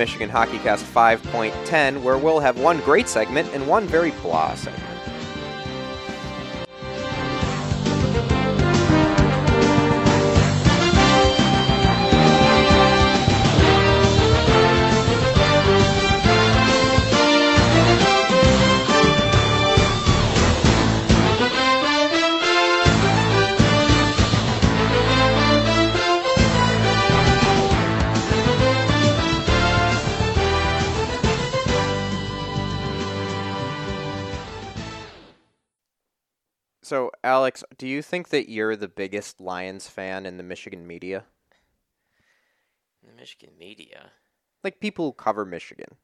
Michigan HockeyCast 5.10, where we'll have one great segment and one very blah segment. Alex, do you think that you're the biggest Lions fan in the Michigan media? The Michigan media. Like people who cover Michigan,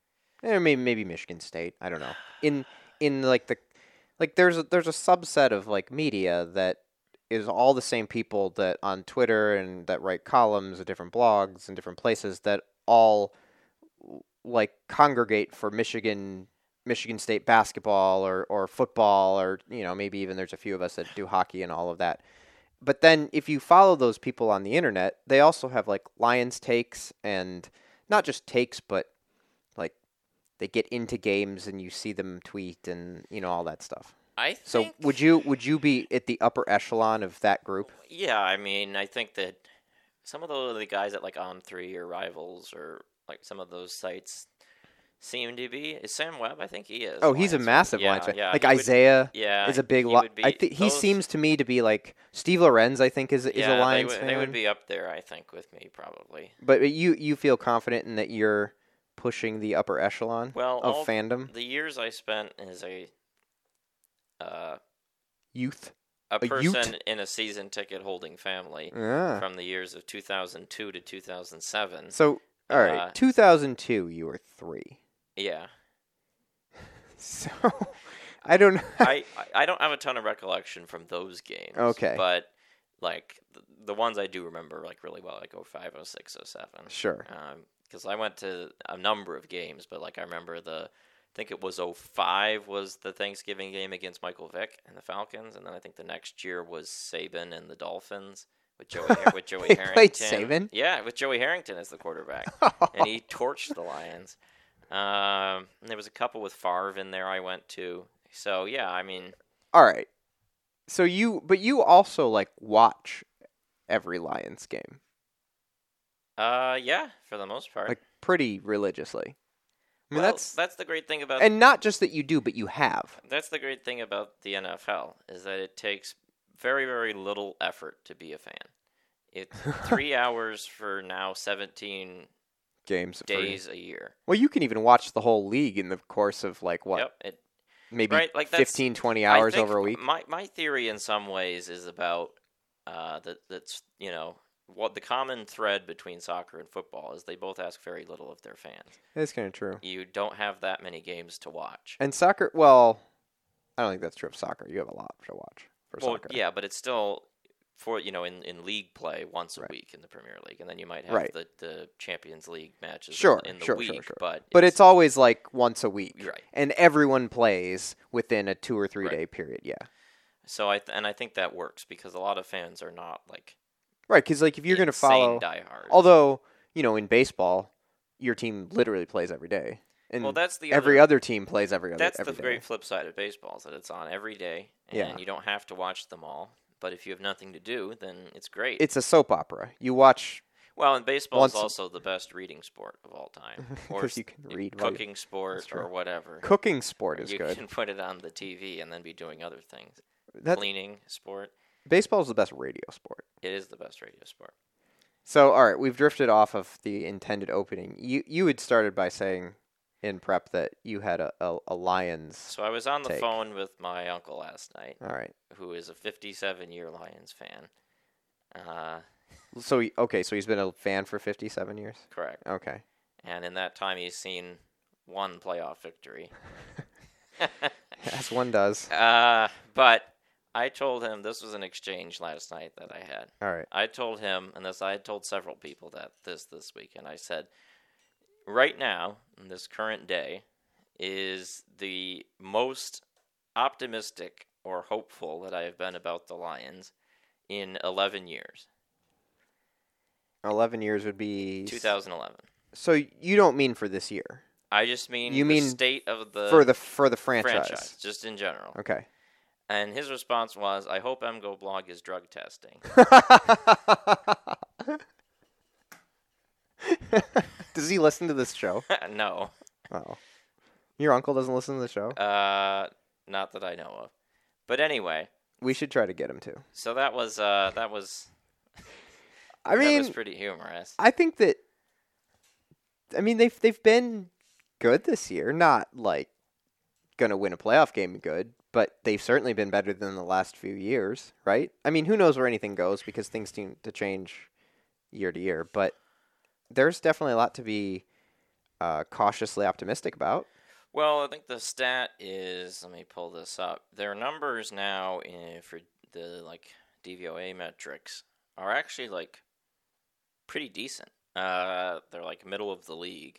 eh, maybe maybe Michigan State. I don't know. In in like the like there's a, there's a subset of like media that is all the same people that on Twitter and that write columns at different blogs and different places that all like congregate for Michigan Michigan State basketball or, or football or you know maybe even there's a few of us that do hockey and all of that. But then if you follow those people on the internet, they also have like Lions takes and not just takes but like they get into games and you see them tweet and you know all that stuff. I think. So would you would you be at the upper echelon of that group? Yeah, I mean, I think that some of the, the guys at like On3 or Rivals or like some of those sites seem to be. Is Sam Webb? I think he is. Oh, he's a massive yeah, Lions fan. Yeah, like he would- Isaiah yeah, is a big. Li- would I think he those- seems to me to be like Steve Lorenz. I think is is yeah, a Lions they, would, fan. they would be up there, I think, with me probably. But you you feel confident in that you're pushing the upper echelon Well, of fandom, the years I spent as a uh, youth. a A ute? person in a season ticket holding family Ah. from the years of 2002 to 2007. So all right, Uh, 2002, you were three. Yeah. So I don't know. I, I- don't have a ton of recollection from those games. Okay. But like the, the ones I do remember like really well, like 05, 06, 07. sure. Um, because I went to a number of games, but like I remember the, I think it was 05 was the Thanksgiving game against Michael Vick and the Falcons, and then I think the next year was Saban and the Dolphins with Joey with Joey Harrington. played Saban? Yeah, with Joey Harrington as the quarterback, and he torched the Lions. Um, there was a couple with Favre in there I went to. So yeah, I mean, All right. So you, but you also like watch every Lions game, uh, yeah, for the most part. like pretty religiously. I mean, well, that's that's the great thing about and not just that you do, but you have. That's the great thing about the NFL is that it takes very very little effort to be a fan. It's three hours for now seventeen Games days a year. Well, you can even watch the whole league in the course of like what, Yep. It, maybe right, like that's- 15, 20 I hours over a week. My my theory in some ways is about uh, that that's you know what the common thread between soccer and football is they both ask very little of their fans. That's kind of true. You don't have that many games to watch. And soccer, well, I don't think that's true of soccer. You have a lot to watch for Well, soccer. yeah, but it's still for you know in, in league play once a Right. week in the Premier League, and then you might have Right. the, the Champions League matches Sure, in the sure, week. sure, sure. But But it's always like once a week, Right. and everyone plays within a two or three Right. day period. Yeah, so I th- and I think that works because a lot of fans are not like right. Because like if you're going to follow, diehards. although you know in baseball, your team literally plays every day, and well, that's the every other, other team plays every other. that's the every day. great flip side of baseball is that it's on every day, and Yeah. you don't have to watch them all. But if you have nothing to do, then it's great. It's a soap opera. You watch well, and baseball once- is also the best reading sport of all time, or because you can read. while you- cooking sport true. or whatever. Cooking sport is you good. can put it on the TV and then be doing other things. That Cleaning sport. baseball is the best radio sport. It is the best radio sport. So, all right, we've drifted off of the intended opening. You you had started by saying in prep that you had a, a, a Lions. So I was on the Take. phone with my uncle last night, All right. who is a 57 year Lions fan. Uh, So he- okay, so he's been a fan for 57 years. correct. Okay. And in that time, he's seen one playoff victory. As one does. uh, but I told him this was an exchange last night that I had. All right. I told him, and this I had told several people that this this weekend. I said, right now, in this current day, is the most optimistic or hopeful that I have been about the Lions in 11 years. 11 years would be 2011. So you don't mean for this year, I just mean You the mean state of the for the for the franchise. franchise, just in general. Okay. And his response was, "I hope MGoBlog is drug testing." Does he listen to this show? no, Oh. Your uncle doesn't listen to the show? uh, not that I know of. But anyway, We should try to get him to. so that was uh, that was I that mean, was pretty humorous. I think that I mean they've they've been good this year. Not like gonna win a playoff game good, but they've certainly been better than the last few years, right? I mean, who knows where anything goes because things seem to change year to year, but there's definitely a lot to be uh, cautiously optimistic about. Well, I think the stat is let me pull this up. Their numbers now in, for the like DVOA metrics are actually like pretty decent. Uh, they're like middle of the league,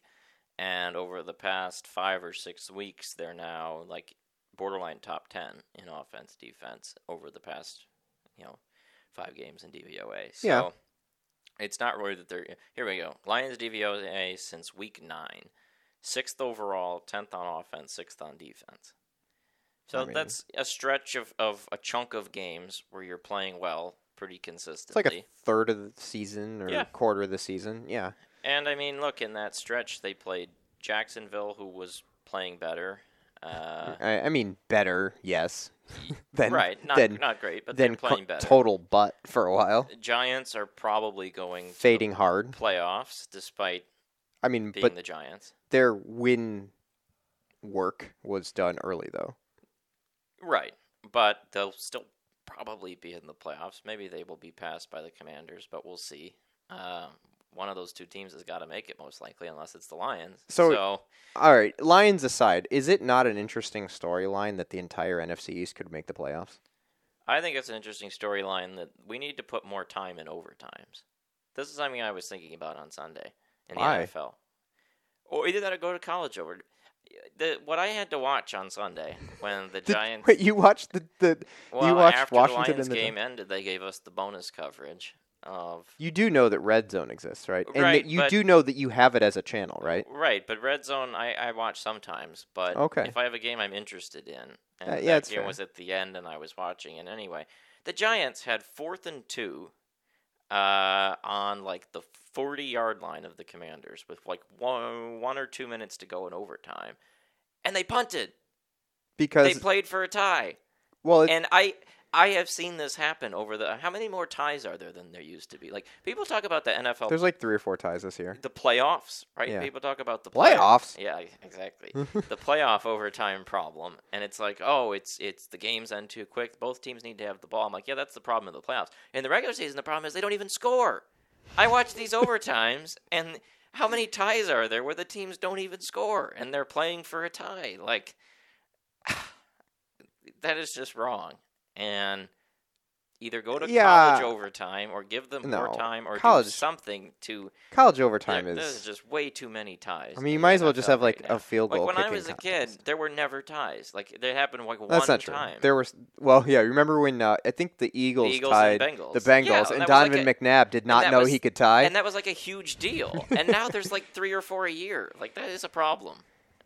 and over the past five or six weeks, they're now like borderline top ten in offense defense over the past you know five games in DVOA. So Yeah. It's not really that they're here. We go. Lions DVOA since week nine sixth overall, tenth on offense, sixth on defense. So I mean- that's a stretch of, of a chunk of games where you're playing well pretty consistently. It's like a third of the season or Yeah. quarter of the season. Yeah. and I mean, look in that stretch they played Jacksonville, who was playing better. Uh, I, I mean, better, yes. than, right, not than, not great, but then playing better. total butt for a while. Giants are probably going to the Fading hard. playoffs, despite I mean, being but the Giants. their win work was done early, though. Right, but they'll still probably be in the playoffs. Maybe they will be passed by the Commanders, but we'll see. Um, one of those two teams has got to make it most likely, unless it's the Lions. So- so All right, Lions aside, is it not an interesting storyline that the entire NFC East could make the playoffs? I think it's an interesting storyline that we need to put more time in overtimes. This is something I was thinking about on Sunday in the Why? NFL. Or either that or go to college over. The, what I had to watch on Sunday when the Giants. Wait, you watched the, the well, watched after Washington the Lions the game ended, they gave us the bonus coverage of you do know that Red Zone exists, right? And Right, that you but- do know that you have it as a channel, right? Right, but Red Zone I, I watch sometimes. But Okay. if I have a game I'm interested in, and Uh, yeah, that game fair. was at the end and I was watching, it anyway, the Giants had fourth and two uh, on like the 40 yard line of the Commanders with like one one or two minutes to go in overtime, and they punted. Because They played for a tie, well, and I. I have seen this happen over the. How many more ties are there than there used to be? Like people talk about the NFL there's like three or four ties this year. the playoffs, right? Yeah. People talk about the play- Playoffs? Yeah, exactly. the playoff overtime problem, and it's like, oh, it's it's the games end too quick. Both teams need to have the ball. I'm like, yeah, that's the problem of the playoffs. In the regular season, the problem is they don't even score. I watch these overtimes, and how many ties are there where the teams don't even score and they're playing for a tie? Like, that is just wrong. And either go to Yeah. college overtime or give them more time or college- do something to College overtime there- is. Just way too many ties. I mean, you might as well just have like right a field goal. Like when I was a contest. kid, there were never ties. Like they happened like That's one not true. time. There was well, yeah. Remember when uh, I think the Eagles, Eagles tied and Bengals. the Bengals, Yeah, and that was like Donovan a- McNabb did not know was- he could tie. and that was like a huge deal. and now there's like three or four a year. Like that is a problem.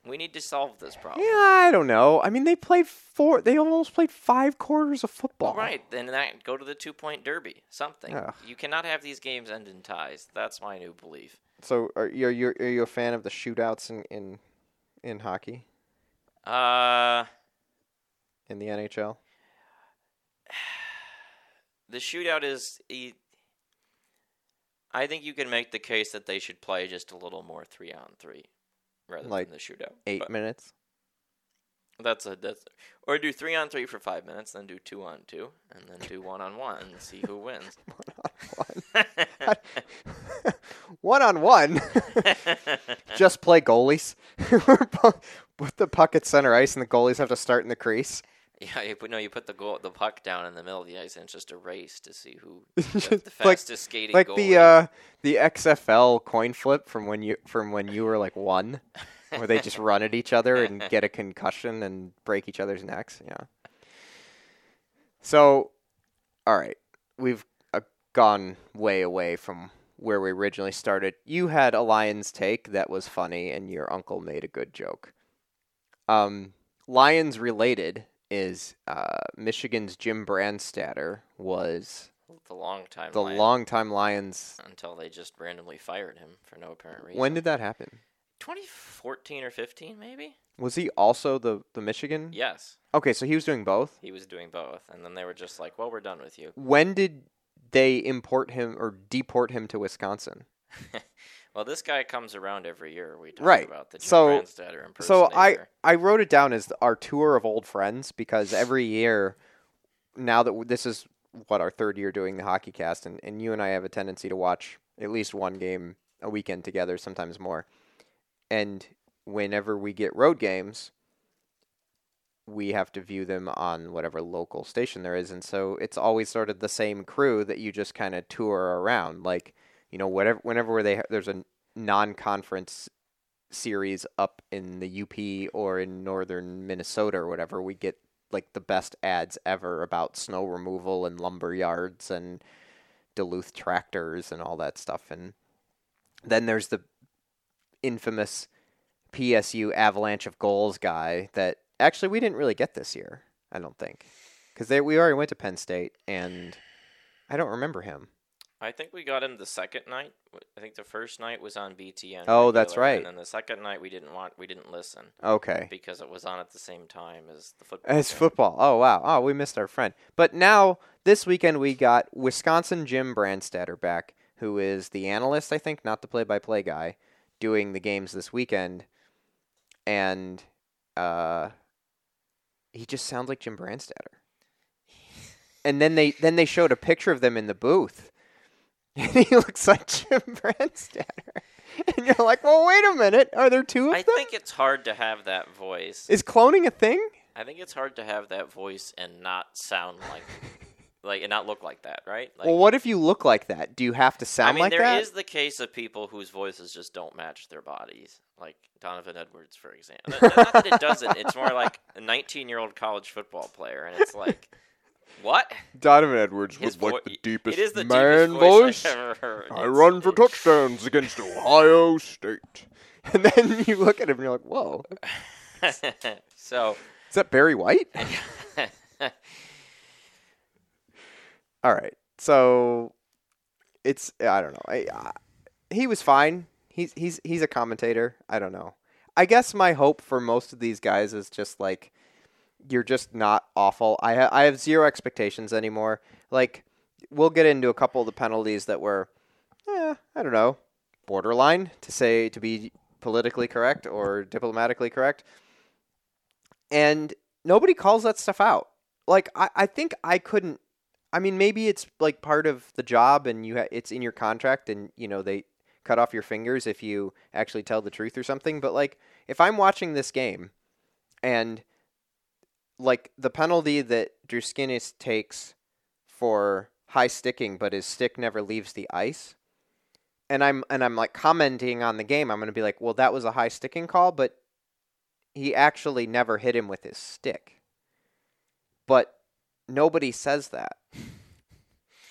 We need to solve this problem. yeah, I don't know. I mean, they played four. They almost played five quarters of football. Right, then that go to the two point derby. Something. Ugh. You cannot have these games end in ties. That's my new belief. So, are you are you, are you a fan of the shootouts in in, in hockey Uh in the NHL? the shootout is I think you can make the case that they should play just a little more three on three rather Like than the shootout. Eight But minutes. that's a that's or do three on three for five minutes, then do two on two, and then do one on one and see who wins. one on one. Just play goalies. Put the puck at center ice, and the goalies have to start in the crease. yeah, you put no, you put the goal, the puck down in the middle of the ice, and it's just a race to see who the, the Like- fastest skating like goalie. the uh, the XFL coin flip from when you from when you were like one, where they just run at each other and get a concussion and break each other's necks. Yeah. So, all right, we've uh, gone way away from where we originally started. You had a Lions take that was funny, and your uncle made a good joke. Um, Lions related is uh, Michigan's Jim Brandstatter was The long time. the Lion, longtime Lions. until they just randomly fired him for no apparent reason. When did that happen? 2014 or 15 maybe? Was he also the the Michigan? Yes, Okay, so he was doing both. he was doing both, and then they were just like, "Well, we're done with you." When did they import him or deport him to Wisconsin? Well, this guy comes around every year. We talk Right. about the Jim So- Brandstatter impersonator. So I I wrote it down as our tour of old friends because every year, now that this is what our third year doing the hockey cast, and, and you and I have a tendency to watch at least one game a weekend together, sometimes more. And whenever we get road games, we have to view them on whatever local station there is, and so it's always sort of the same crew that you just kind of tour around, like you know whatever whenever they there's a non-conference series up in the UP or in northern Minnesota or whatever, we get like the best ads ever about snow removal and lumber yards and Duluth tractors and all that stuff. And then there's the infamous PSU avalanche of goals guy that actually we didn't really get this year. I don't think because we already went to Penn State and I don't remember him. I think we got him the second night. I think the first night was on BTN. Oh, that's right. And then the second night we didn't want we didn't listen Okay. because it was on at the same time as the football. It's game. football. Oh wow. Oh, we missed our friend. But now this weekend we got Wisconsin Jim Brandstatter back, who is the analyst, I think, not the play-by-play guy, doing the games this weekend, and uh, he just sounds like Jim Brandstatter. And then they then they showed a picture of them in the booth, and he looks like Jim Brandstatter. And you're like, well, wait a minute. Are there two of them? I them? think it's hard to have that voice. Is cloning a thing? I think it's hard to have that voice and not sound like like and not look like that, right? Like well, what if you look like that? Do you have to sound I mean, like there that? is the case of people whose voices just don't match their bodies, like Donovan Edwards, for example. Not not that it doesn't. It's more like a 19-year-old college football player, and it's like, what? Donovan Edwards His was like the deepest it is the man deepest voice. voice I've ever heard. I It's- run for touchdowns against Ohio State. And then you look at him and you're like, whoa. so, Is that Barry White? All right. So it's I don't know. I, I, he was fine. He's he's he's a commentator. I don't know. I guess my hope for most of these guys is just like you're just not awful. I ha- I have zero expectations anymore. Like we'll get into a couple of the penalties that were eh, I don't know, borderline to say to be politically correct or diplomatically correct. And nobody calls that stuff out. Like I, I think I couldn't I mean, maybe it's like part of the job, and you ha- it's in your contract, and you know they cut off your fingers if you actually tell the truth or something. But like, if I'm watching this game, and like the penalty that Druskinis takes for high sticking, but his stick never leaves the ice, and I'm and I'm like commenting on the game, I'm gonna be like, well, that was a high sticking call, but he actually never hit him with his stick. But nobody says that.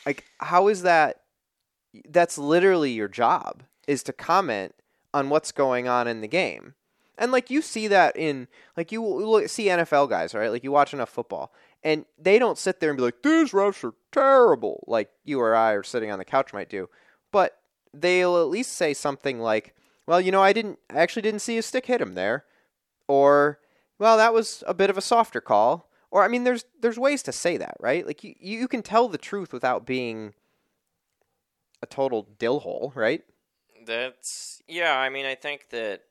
Like, how is that? That's literally your job is to comment on what's going on in the game. And like you see that in like you see NFL guys, right? Like you watch enough football, and they don't sit there and be like, "These refs are terrible," like you or I are sitting on the couch might do. But they'll at least say something like, "Well, you know, I didn't, I actually didn't see a stick hit him there," or, "Well, that was a bit of a softer call." Or I mean, there's there's ways to say that, right? Like you you can tell the truth without being a total dill hole, right? That's yeah. I mean, I think that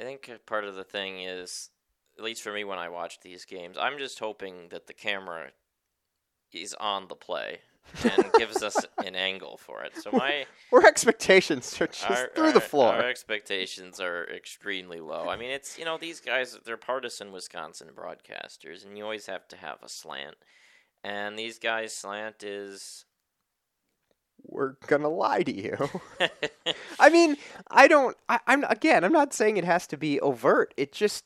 I think part of the thing is, at least for me, when I watch these games, I'm just hoping that the camera is on the play and gives us an angle for it. So my Our expectations are just our, through the floor. Our expectations are extremely low. I mean, it's you know these guys they're partisan Wisconsin broadcasters, and you always have to have a slant. And these guys' slant is We're gonna lie to you. I mean, I don't. I, I'm again. I'm not saying it has to be overt. It just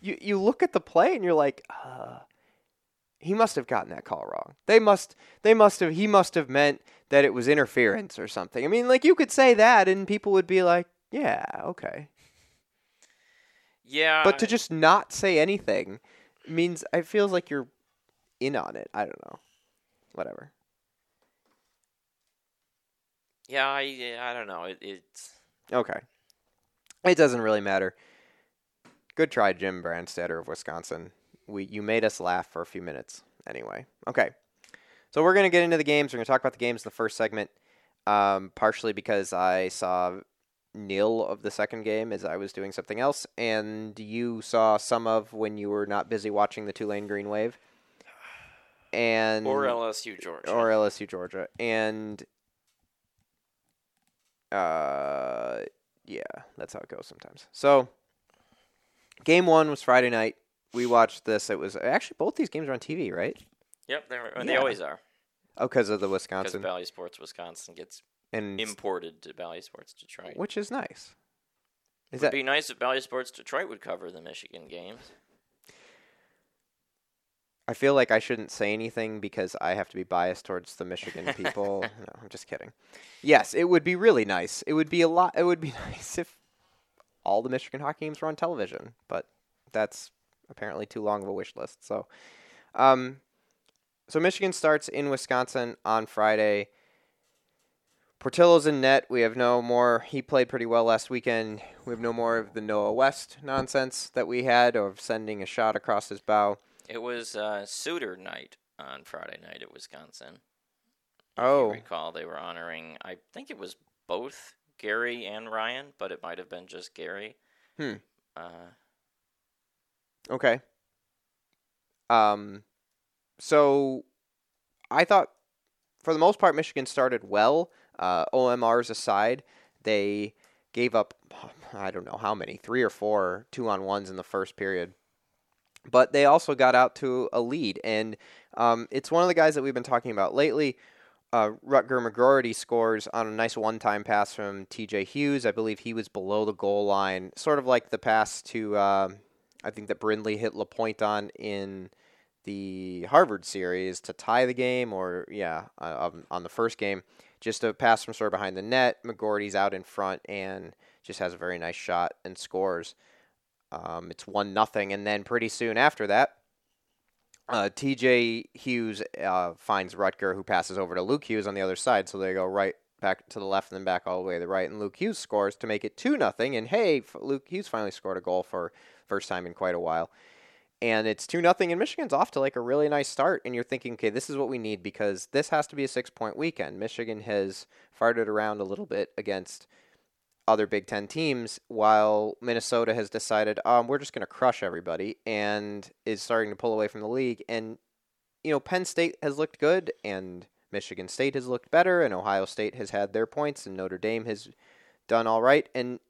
you you look at the play and you're like, uh, he must have gotten that call wrong. They must they must have he must have meant that it was interference or something. I mean, like you could say that and people would be like, "Yeah, okay." Yeah. But to just not say anything means it feels like you're in on it. I don't know. Whatever. Yeah, I I don't know. It, it's Okay. It doesn't really matter. Good try, Jim Brandstatter of Wisconsin. We you made us laugh for a few minutes anyway. Okay. So we're gonna get into the games. We're gonna talk about the games in the first segment. Um, partially because I saw nil of the second game as I was doing something else, and you saw some of when you were not busy watching the Tulane Green Wave. And or LSU Georgia. or LSU Georgia, and uh, yeah, that's how it goes sometimes. So, game one was Friday night. We watched this. It was actually both these games are on TV, right? yep, they were- they always are Oh, because of the Wisconsin because Wisconsin Bally Sports Wisconsin gets and imported to Bally Sports Detroit. which is nice. Is It'd that be nice if Bally Sports Detroit would cover the Michigan games. I feel like I shouldn't say anything because I have to be biased towards the Michigan people. no, I'm just kidding. Yes, it would be really nice. It would be a lot. It would be nice if all the Michigan hockey games were on television, but that's apparently too long of a wish list. So, um, so Michigan starts in Wisconsin on Friday. Portillo's in net. We have no more. He played pretty well last weekend. We have no more of the Noah West nonsense that we had of sending a shot across his bow. It was uh, Suter night on Friday night at Wisconsin. Oh. recall they were honoring. I think it was both Gary and Ryan, but it might have been just Gary. Hmm. Uh, Okay. Um, so I thought for the most part Michigan started well. Uh, OMRs aside, they gave up I don't know how many, three or four two on ones in the first period. But they also got out to a lead, and um, it's one of the guys that we've been talking about lately. Uh, Rutger McGroarty scores on a nice one-time pass from T.J. Hughes. I believe he was below the goal line, sort of like the pass to um I think that Brindley hit Lapointe on in the Harvard series to tie the game, or yeah, uh, um, on the first game. Just a pass from sort of behind the net. McGroarty's out in front and just has a very nice shot and scores. Um, it's one nothing, and then pretty soon after that, uh, T.J. Hughes uh, finds Rutger, who passes over to Luke Hughes on the other side. So they go right back to the left and then back all the way to the right, and Luke Hughes scores to make it two nothing. And hey, Luke Hughes finally scored a goal for first time in quite a while. And it's two nothing, and Michigan's off to like a really nice start. And you're thinking, okay, this is what we need because this has to be a six point weekend. Michigan has farted around a little bit against other Big Ten teams, while Minnesota has decided, um, we're just going to crush everybody and is starting to pull away from the league. And, you know, Penn State has looked good, and Michigan State has looked better, and Ohio State has had their points, and Notre Dame has done all right. And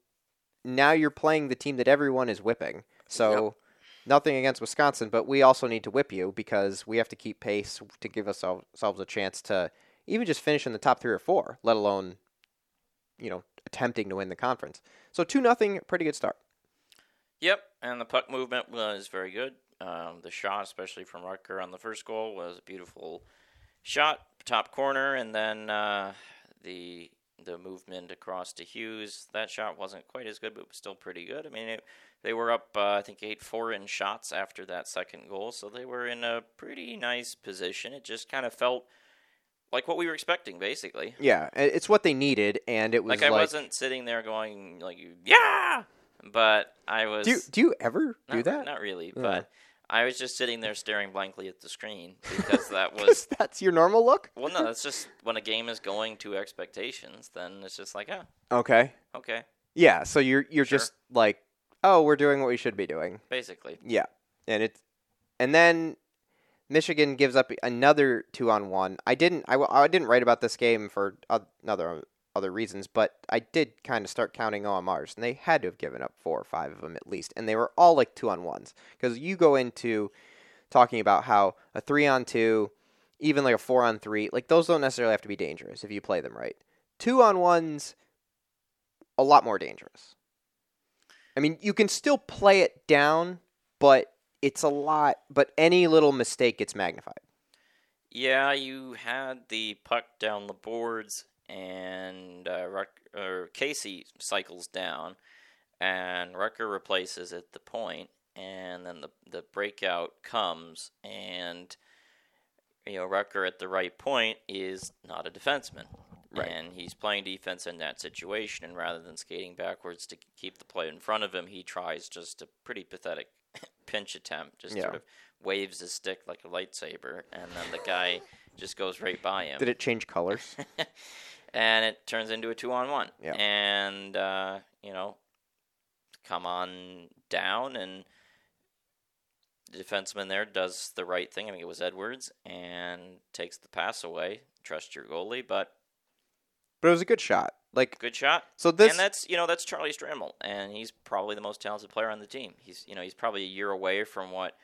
now you're playing the team that everyone is whipping. So, nothing against Wisconsin, but we also need to whip you because we have to keep pace to give ourselves a chance to even just finish in the top three or four, let alone, you know, attempting to win the conference. So two nothing, pretty good start. Yep, and the puck movement was very good. Um, the shot, especially from Rutger on the first goal, was a beautiful shot, top corner, and then uh, the the movement across to Hughes. That shot wasn't quite as good, but was still pretty good. I mean, it, they were up, uh, I think, eight four in shots after that second goal, so they were in a pretty nice position. It just kind of felt like what we were expecting, basically. Yeah, it's what they needed, and it was Like, like. I wasn't sitting there going like, "Yeah," but I was. do you, do you ever do Not- that? Not really, Yeah. but I was just sitting there staring blankly at the screen because that was. that's your normal look. Well, no, that's just when a game is going to expectations, then it's just like, ah, Okay. okay, Yeah, so you're you're Sure. just like, oh, we're doing what we should be doing. basically. Yeah, and it's and then Michigan gives up another two on one. I didn't I, I didn't write about this game for oth- other other reasons, but I did kind of start counting OMRs, and they had to have given up four or five of them at least, and they were all like two on ones because you go into talking about how a three on two, even like a four on three, like those don't necessarily have to be dangerous if you play them right. Two on ones, a lot more dangerous. I mean, you can still play it down, but it's a lot, but any little mistake gets magnified. Yeah, you had the puck down the boards, and uh, Ruck, or Casey cycles down, and Rucker replaces at the point, and then the the breakout comes, and you know Rucker at the right point is not a defenseman, Right. and he's playing defense in that situation, and rather than skating backwards to keep the play in front of him, he tries just a pretty pathetic pinch attempt, just Yeah. sort of waves his stick like a lightsaber, and then the guy just goes right by him Did it change colors? and it turns into a two on one. Yeah. And uh, you know, come on down, and the defenseman there does the right thing. I think it was Edwards, and takes the pass away. Trust your goalie, but but it was a good shot. Like good shot. so this and that's you know that's Charlie Stramel, and he's probably the most talented player on the team. He's you know he's probably a year away from what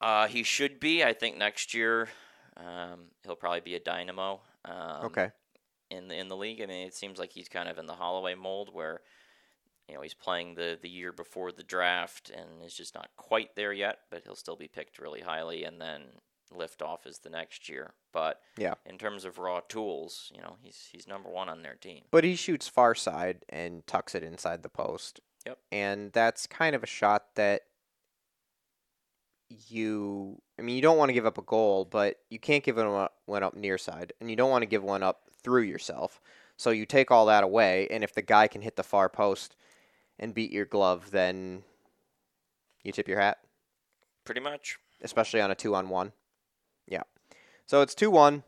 uh, he should be. I think next year um, he'll probably be a dynamo. Um, okay. in the in the league. I mean, it seems like he's kind of in the Holloway mold where you know he's playing the the year before the draft and is just not quite there yet, but he'll still be picked really highly and then lift off as the next year. But Yeah. in terms of raw tools, you know, he's he's number one on their team. But he shoots far side and tucks it inside the post. Yep. And that's kind of a shot that you I mean you don't want to give up a goal, but you can't give one up, one up near side and you don't want to give one up through yourself. So you take all that away and if the guy can hit the far post and beat your glove, then you tip your hat, Pretty much. especially on a 2 on 1. Yeah. So it's 2-1.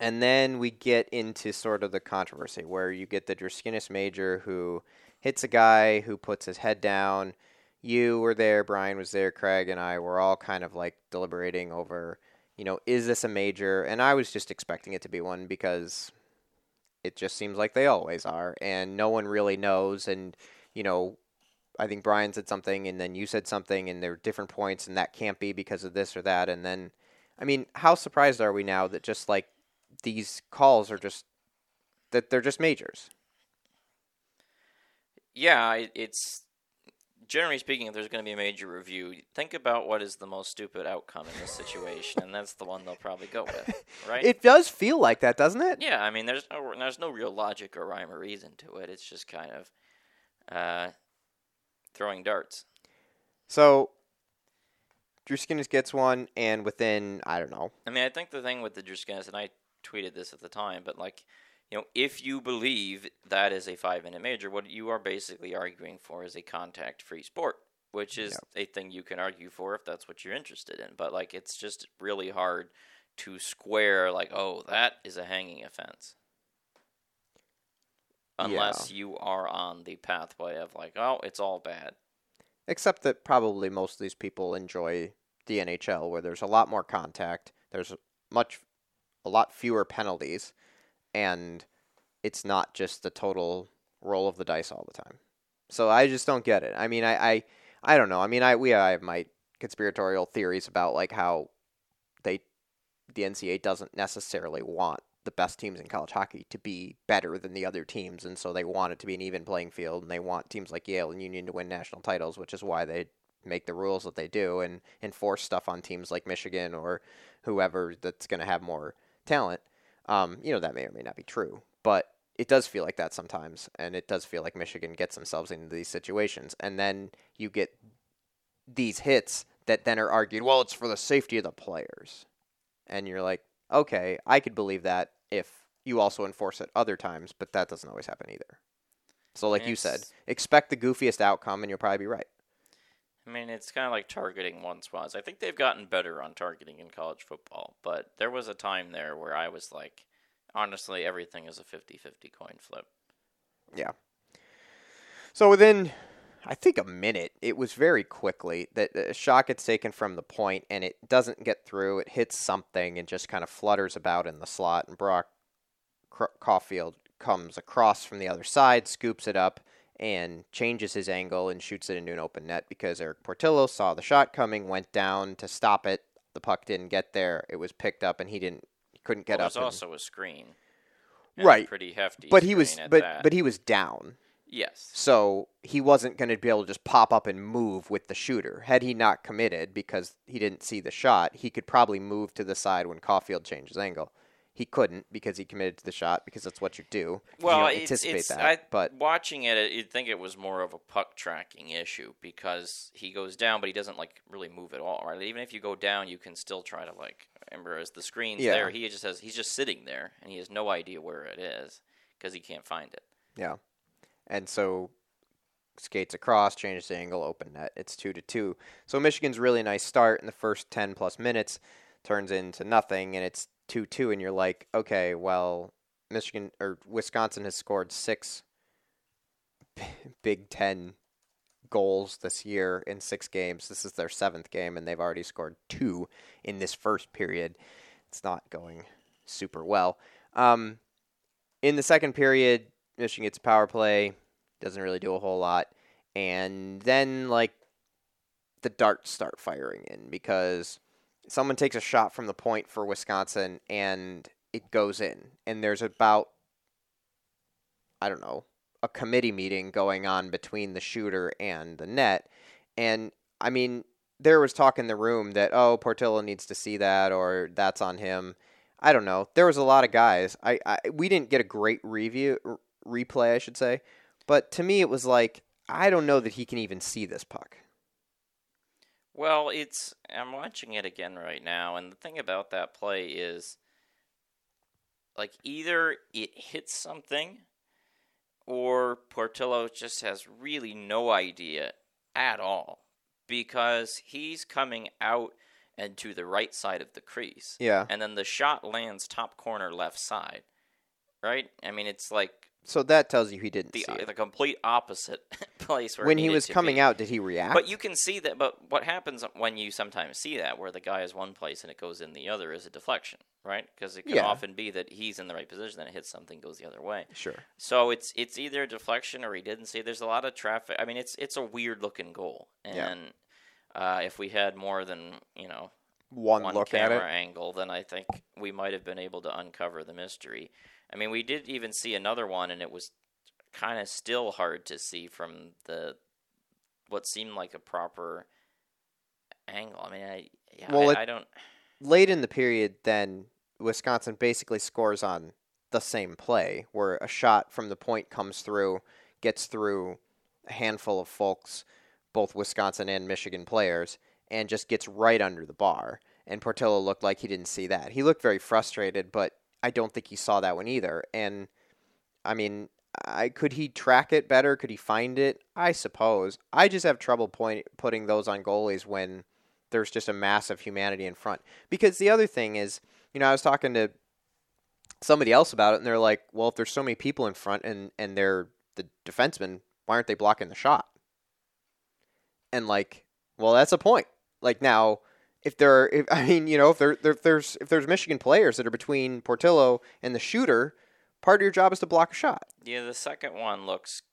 And then we get into sort of the controversy where you get the Draskinis Major who hits a guy who puts his head down. You were there, Brian was there, Craig and I were all kind of like deliberating over, you know, is this a major? And I was just expecting it to be one because it just seems like they always are and no one really knows and you know, I think Brian said something and then you said something and there were different points and that can't be because of this or that and then I mean, how surprised are we now that just like these calls are just that they're just majors? Yeah, it's generally speaking, if there's going to be a major review, think about what is the most stupid outcome in this situation, and that's the one they'll probably go with, right? It does feel like that, doesn't it? Yeah, I mean, there's no there's no real logic or rhyme or reason to it. It's just kind of uh, throwing darts. So Drew Skinner gets one, and within I don't know, I mean, I think the thing with the Druskinis, and I tweeted this at the time, but like, you know, if you believe that is a five minute major, what you are basically arguing for is a contact free sport, which is a thing you can argue for if that's what you're interested in. But like, it's just really hard to square like, oh, that is a hanging offense. Unless you are on the pathway of like, oh, it's all bad. except that probably most of these people enjoy the NHL, where there's a lot more contact, there's much, a lot fewer penalties, and it's not just the total roll of the dice all the time. So I just don't get it. I mean, I, I, I don't know. I mean, I we I have my conspiratorial theories about like how they, the NCAA doesn't necessarily want the best teams in college hockey to be better than the other teams, and so they want it to be an even playing field, and they want teams like Yale and Union to win national titles, which is why they make the rules that they do and enforce stuff on teams like Michigan or whoever that's going to have more talent. Um, you know that may or may not be true, but it does feel like that sometimes, and it does feel like Michigan gets themselves into these situations, and then you get these hits that then are argued. Well, it's for the safety of the players, and you're like, okay, I could believe that if you also enforce it other times, but that doesn't always happen either. So, like you said, expect the goofiest outcome, and you'll probably be right. I mean, it's kind of like targeting once was. I think they've gotten better on targeting in college football, but there was a time there where I was like, honestly, everything is a 50 50 coin flip. Yeah. So within, I think a minute, it was very quickly that uh, a shot gets taken from the point and it doesn't get through. It hits something and just kind of flutters about in the slot. And Brock Caufield comes across from the other side, scoops it up, and changes his angle and shoots it into an open net because Eric Portillo saw the shot coming, went down to stop it. The puck didn't get there. It was picked up, and he didn't. He couldn't get Well, up. there's and- also a screen. Right. Pretty hefty. but he was but that. but he was down. Yes. So he wasn't going to be able to just pop up and move with the shooter. Had he not committed because he didn't see the shot, he could probably move to the side when Caufield changes angle. He couldn't because he committed to the shot because that's what you do. Well, you it's, anticipate it's that. I, but watching it, uh, you'd think it was more of a puck tracking issue because he goes down, but he doesn't like really move at all, right? Even if you go down, you can still try to like. Remember, as the screen's Yeah. there, he just has he's just sitting there and he has no idea where it is because he can't find it. yeah, and so skates across, changes the angle, open net. It's two to two. So Michigan's really nice start in the first ten plus minutes turns into nothing, and it's two two, and you're like, okay, well, Michigan or Wisconsin has scored six Big Ten goals this year in six games. This is their seventh game, and they've already scored two in this first period. It's not going super well. Um, in the second period, Michigan gets a power play, doesn't really do a whole lot, and then like the darts start firing in because someone takes a shot from the point for Wisconsin and it goes in, and there's about I don't know a committee meeting going on between the shooter and the net, and I mean there was talk in the room that oh Portillo needs to see that or that's on him. I don't know. There was a lot of guys. I, I we didn't get a great review replay, I should say, but to me it was like I don't know that he can even see this puck. Well, it's I'm watching it again right now, and the thing about that play is, like, either it hits something, or Portillo just has really no idea at all, because he's coming out and to the right side of the crease, Yeah. and then the shot lands top corner left side, right? I mean, it's like So that tells you he didn't the see it. the complete opposite place where when he was coming be. out, did he react? But you can see that. But what happens when you sometimes see that, where the guy is one place and it goes in the other, is a deflection, right? Because it can Yeah. often be that he's in the right position, then it hits something, goes the other way. sure. So it's it's either a deflection or he didn't see. There's a lot of traffic. I mean, it's it's a weird looking goal, Yeah. and uh, if we had more than you know One, one camera angle, then I think we might have been able to uncover the mystery. I mean, we did even see another one, and it was kind of still hard to see from the what seemed like a proper angle. I mean, I yeah, Well, I, it- I don't. Late in the period, then Wisconsin basically scores on the same play, where a shot from the point comes through, gets through a handful of folks, both Wisconsin and Michigan players, and just gets right under the bar. And Portillo looked like he didn't see that. He looked very frustrated, but I don't think he saw that one either. And I mean, I could he track it better? Could he find it? I suppose. I just have trouble point, putting those on goalies when there's just a mass of humanity in front. Because the other thing is, you know, I was talking to somebody else about it, and they're like, "Well, if there's so many people in front and and they're the defensemen, why aren't they blocking the shot?" And like, well, that's a point. Like now, if there, are, if, I mean, you know, if there, there, if there's if there's Michigan players that are between Portillo and the shooter, part of your job is to block a shot. Yeah, the second one looks.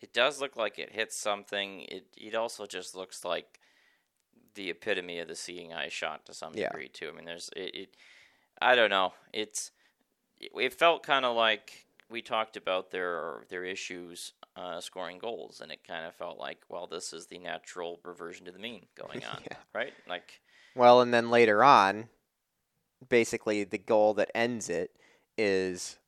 It does look like it hits something. It it also just looks like the epitome of the seeing eye shot to some Yeah. degree too. I mean, there's it. it I don't know. It's it, it felt kind of like we talked about their their issues uh, scoring goals, and it kind of felt like, well, this is the natural reversion to the mean going on, Yeah. right? Like, Well, and then later on, basically the goal that ends it is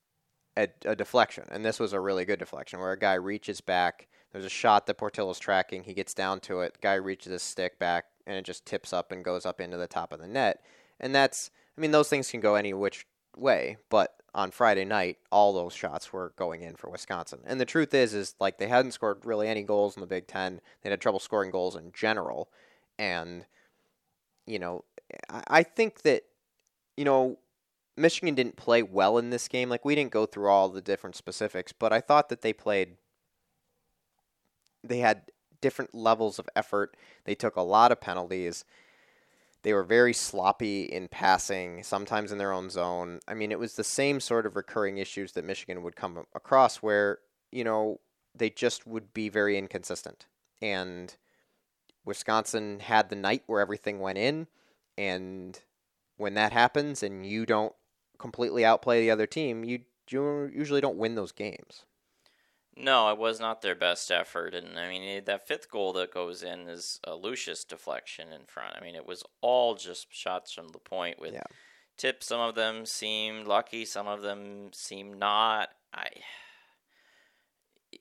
a, a deflection, and this was a really good deflection where a guy reaches back. There's a shot that Portillo's tracking. He gets down to it. Guy reaches his stick back, and it just tips up and goes up into the top of the net. And that's, I mean, those things can go any which way, but on Friday night, all those shots were going in for Wisconsin. And the truth is, is like they hadn't scored really any goals in the Big Ten. They had trouble scoring goals in general, and you know, I, think that you know Michigan didn't play well in this game. Like we didn't go through all the different specifics, but I thought that they played. They had different levels of effort. They took a lot of penalties. They were very sloppy in passing, sometimes in their own zone. I mean, it was the same sort of recurring issues that Michigan would come across where, you know, they just would be very inconsistent. And Wisconsin had the night where everything went in. And when that happens and you don't completely outplay the other team, you you usually don't win those games. No, it was not their best effort, and I mean eh, that fifth goal that goes in is a Lucius deflection in front. I mean it was all just shots from the point with Yeah. tips. Some of them seemed lucky, some of them seemed not. I.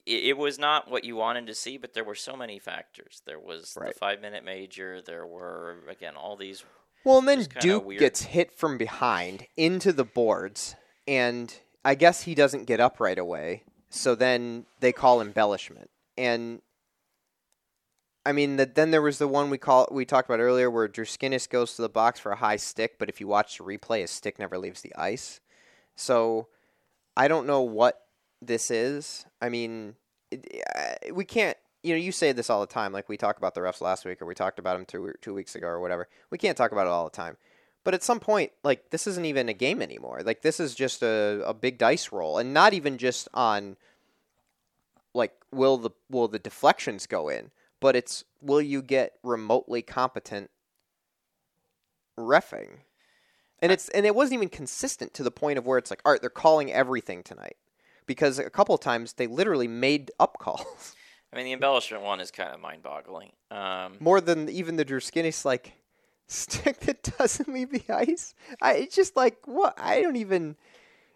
It, it was not what you wanted to see, but there were so many factors. There was Right. the five minute major. There were again all these. Well, and then Duke weird. gets hit from behind into the boards, and I guess he doesn't get up right away. So then they call embellishment, and I mean, the, then there was the one we call we talked about earlier, where Druskinis goes to the box for a high stick, but if you watch the replay, his stick never leaves the ice. So I don't know what this is. I mean, it, uh, we can't. You know, you say this all the time. Like we talked about the refs last week, or we talked about them two two weeks ago, or whatever. We can't talk about it all the time. But at some point, like this isn't even a game anymore. Like this is just a, a big dice roll, and not even just on like will the will the deflections go in, but it's will you get remotely competent refing? And it's and it wasn't even consistent to the point of where it's like, all right, they're calling everything tonight. Because a couple of times they literally made up calls. I mean, the embellishment one is kind of mind boggling. Um, More than even the Druskinis like stick that doesn't leave the ice. I it's just like what I don't even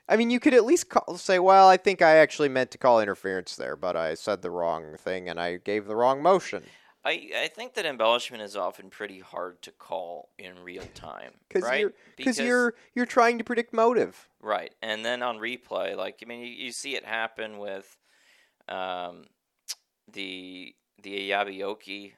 I mean, you could at least call, say, "Well, I think I actually meant to call interference there, but I said the wrong thing and I gave the wrong motion." I, I think that embellishment is often pretty hard to call in real time, Because right? you're because you're you're trying to predict motive. right, and then on replay, like I mean, you, you see it happen with um, the the Yabioki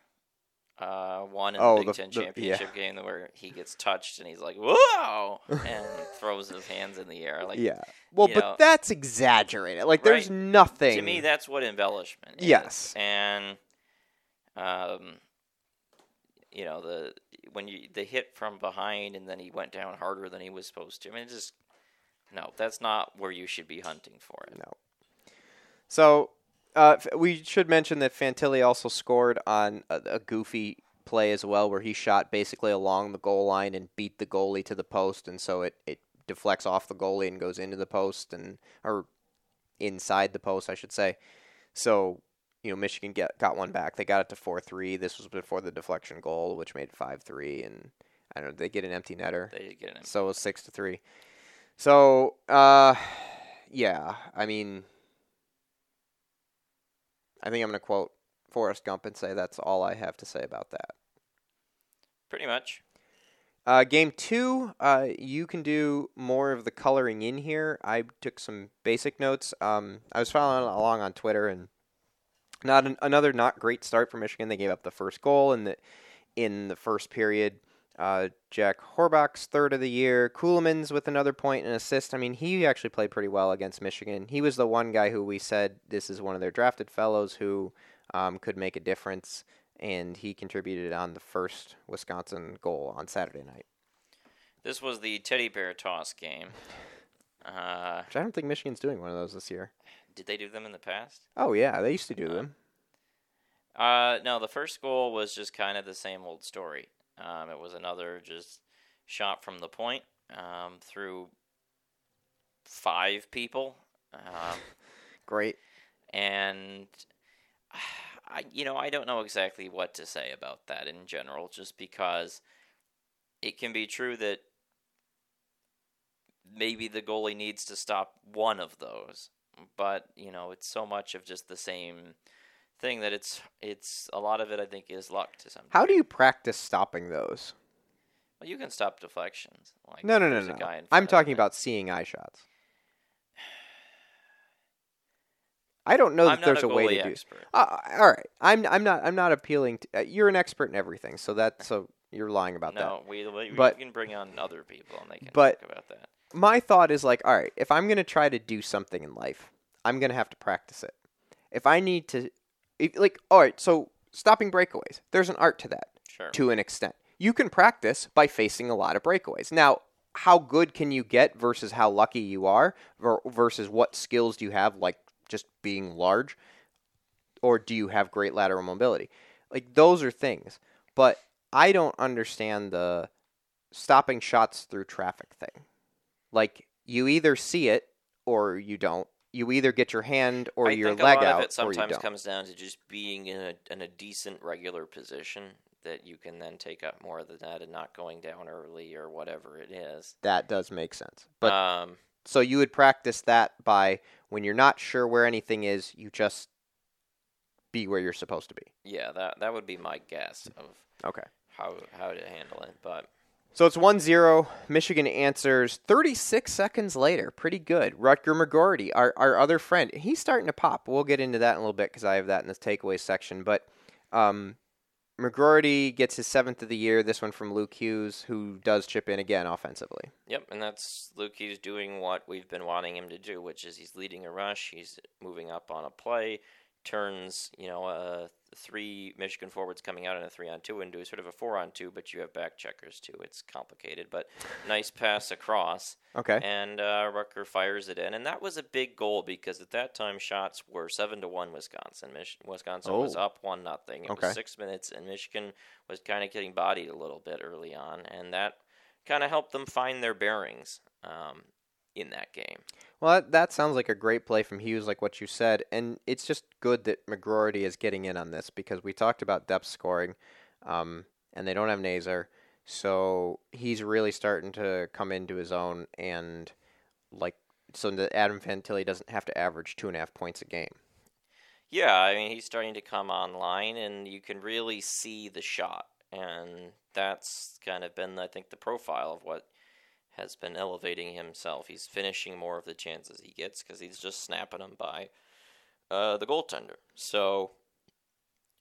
uh, one in Oh, the Big the- Ten the- yeah. championship game where he gets touched and he's like, "Whoa!" and throws his hands in the air. Like yeah. Well, but know- that's exaggerated. Like there's Right. nothing to me, that's what embellishment is. Yes. and um, you know the when you the hit from behind and then he went down harder than he was supposed to. I mean, it's just no, that's not where you should be hunting for it. No. So uh, we should mention that Fantilli also scored on a, a goofy play as well, where he shot basically along the goal line and beat the goalie to the post, and so it, it deflects off the goalie and goes into the post and or inside the post, I should say. So you know, Michigan get, got one back. They got it to four three. This was before the deflection goal, which made five three, and I don't know. They get an empty netter. They did get an empty. So it was six to three. So, uh, yeah, I mean, I think I'm going to quote Forrest Gump and say that's all I have to say about that. pretty much. Uh, game two, uh, you can do more of the coloring in here. I took some basic notes. Um, I was following along on Twitter, and not an, another not great start for Michigan. They gave up the first goal in the in the first period. Uh, Jack Horbach's third of the year. Kuhlman's with another point and assist. I mean, he actually played pretty well against Michigan. He was the one guy who we said this is one of their drafted fellows who um, could make a difference, and he contributed on the first Wisconsin goal on Saturday night. This was the teddy bear toss game. Uh, Which I don't think Michigan's doing one of those this year. did they do them in the past? Oh yeah, they used to do them. Uh, no, the first goal was just kind of the same old story. Um, it was another just shot from the point um, through five people, um, Great. and I, you know, I don't know exactly what to say about that in general, just because it can be true that maybe the goalie needs to stop one of those, but you know, it's so much of just the same thing that it's it's a lot of it I think is luck to some. How do you practice stopping those? Well, you can stop deflections. Like No, no, no, no. guy I'm talking about seeing eye shots. I don't know that I'm there's a a, way to do. Uh, all right, I'm I'm not I'm not appealing. To, uh, you're an expert in everything, so that so you're lying about that. No, we, we, But- we can bring on other people and they can but- talk about that. my thought is like, all right, if I'm going to try to do something in life, I'm going to have to practice it. If I need to, if, like, all right, so stopping breakaways, there's an art to that Sure. to an extent. You can practice by facing a lot of breakaways. Now, how good can you get versus how lucky you are ver- versus what skills do you have, like just being large, or do you have great lateral mobility? Like, those are things. But I don't understand the stopping shots through traffic thing. Like you either see it or you don't. You either get your hand or I your think leg a lot out, of it sometimes comes down to just being in a in a decent regular position that you can then take up more of the net and not going down early or whatever it is. that does make sense. But um, so you would practice that by when you're not sure where anything is, you just be where you're supposed to be. yeah, that that would be my guess of Okay. how how to handle it. But So it's 1 0. Michigan answers 36 seconds later. Pretty good. Rutger McGroarty, our, our other friend, he's starting to pop. We'll get into that in a little bit because I have that in this takeaway section. But um, McGroarty gets his seventh of the year. This one from Luke Hughes, who does chip in again offensively. Yep, and that's Luke. He's doing what we've been wanting him to do, which is he's leading a rush. He's moving up on a play, turns you know uh, three Michigan forwards coming out in a three on two into sort of a four on two, but you have back checkers too. It's complicated, but nice pass across, Okay. and uh, Rutger fires it in, and that was a big goal because at that time shots were seven to one Wisconsin. Mich- Wisconsin was Oh. up one nothing. It Okay. was six minutes, and Michigan was kind of getting bodied a little bit early on, and that kind of helped them find their bearings um, in that game. Well, that, that sounds like a great play from Hughes, like what you said, and it's just good that McGroarty is getting in on this because we talked about depth scoring, um, and they don't have Nazar, so he's really starting to come into his own, and like so that Adam Fantilli doesn't have to average two and a half points a game. Yeah, I mean he's starting to come online, and you can really see the shot, and that's kind of been, I think, the profile of what has been elevating himself. He's finishing more of the chances he gets because he's just snapping them by uh, the goaltender. So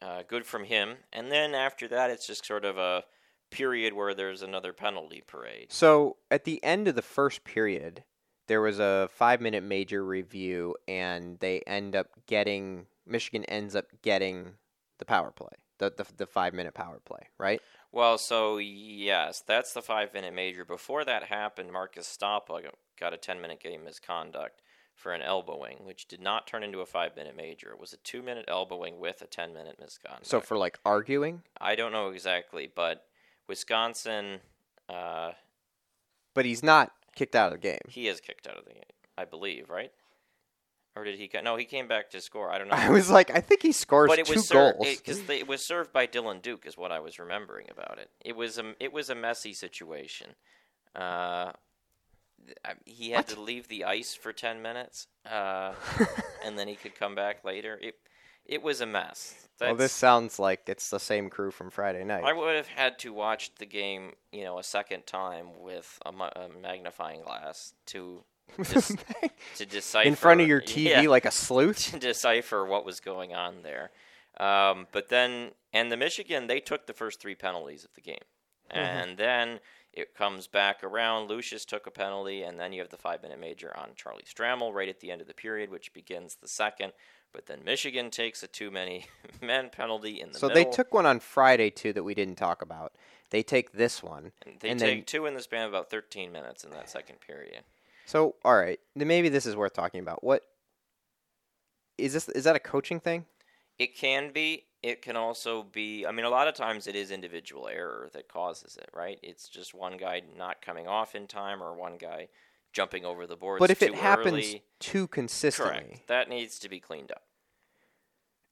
uh, good from him. And then after that, it's just sort of a period where there's another penalty parade. So at the end of the first period, there was a five minute major review, and they end up getting Michigan ends up getting the power play, the the, the five minute power play, right? Well, so yes, that's the five minute major. Before that happened, Mark Estapa got a 10 minute game misconduct for an elbowing, which did not turn into a five minute major. It was a two minute elbowing with a 10 minute misconduct. So for like arguing, I don't know exactly, but Wisconsin, uh, but he's not kicked out of the game. he is kicked out of the game, I believe, right? Or did he? No, he came back to score. I don't know. I was like, I think he scores but it two was served goals. because it, was served by Dylan Duke, is what I was remembering about it. It was a it was a messy situation. Uh, he had What? to leave the ice for ten minutes, uh, and then he could come back later. It it was a mess. well, this sounds like it's the same crew from Friday night. I would have had to watch the game, you know, a second time with a, a magnifying glass to to decipher In front of your TV Yeah like a sleuth. to decipher what was going on there. Um, but then, and the Michigan, they took the first three penalties of the game. And then it comes back around. Lucius took a penalty, and then you have the five minute major on Charlie Stramel right at the end of the period, which begins the second. But then Michigan takes a too many men penalty in the So middle. they took one on Friday too that we didn't talk about. They take this one. and they and take then- two in the span of about 13 minutes in that second period. So all right, then maybe this is worth talking about. What is this? Is that a coaching thing? It can be. It can also be. I mean, a lot of times it is individual error that causes it, right? It's just one guy not coming off in time or one guy jumping over the boards But if too it happens early. too consistently, Correct. That needs to be cleaned up.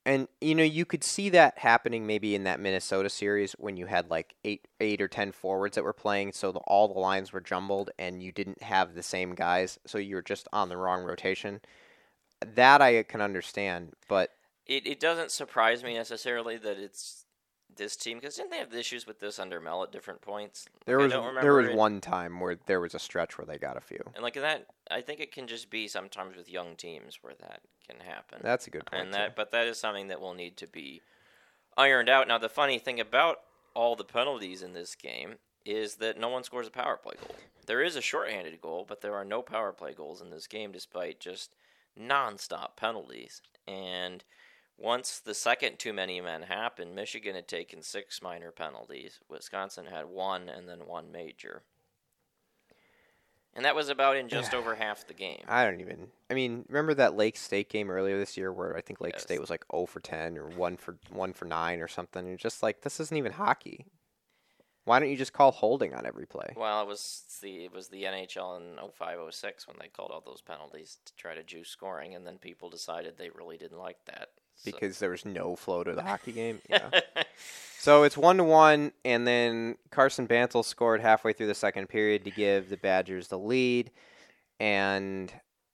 And you know you could see that happening maybe in that Minnesota series when you had like eight, eight or ten forwards that were playing, so the, all the lines were jumbled and you didn't have the same guys, so you were just on the wrong rotation. That I can understand, but It it doesn't surprise me necessarily that it's this team because didn't they have issues with this under Mel at different points? there was there was it- one time where there was a stretch where they got a few. and like that. I think it can just be sometimes with young teams where that can happen. That's a good point. and that too. but that is something that will need to be ironed out now the funny thing about all the penalties in this game is that no one scores a power play goal there is a shorthanded goal but there are no power play goals in this game despite just nonstop penalties and once the second too many men happened michigan had taken six minor penalties wisconsin had one and then one major and that was about in just Yeah. over half the game I don't even. I mean, remember that Lake State game earlier this year where I think Lake Yes. State was like 0 for 10 or 1 for 1 for 9 or something. You're just like this isn't even hockey. Why don't you just call holding on every play? Well, it was the it was the NHL in 0506 when they called all those penalties to try to juice scoring, and then people decided they really didn't like that. So- Because there was no flow to the hockey game. Yeah. So it's one to one, and then Carson Bantle scored halfway through the second period to give the Badgers the lead, and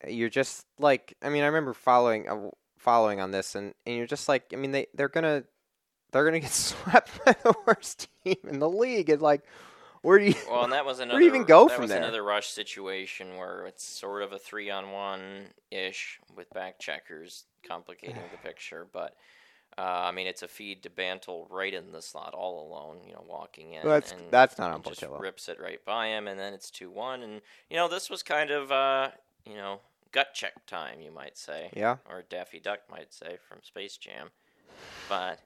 you're just like, I mean, I remember following uh, following on this, and, and you're just like, I mean, they they're gonna they're gonna get swept by the worst team in the league, and like, where do you? Well, and that was another. Where do you even go that from was there? another rush situation where it's sort of a three-on-one ish with back checkers complicating the picture. But uh, I mean, it's a feed to Bantle right in the slot, all alone. You know, walking in. Well, that's- and, that's not on and just rips it right by him, and then it's two-one. And you know, this was kind of uh, you know gut check time, you might say, Yeah, or Daffy Duck might say from Space Jam. But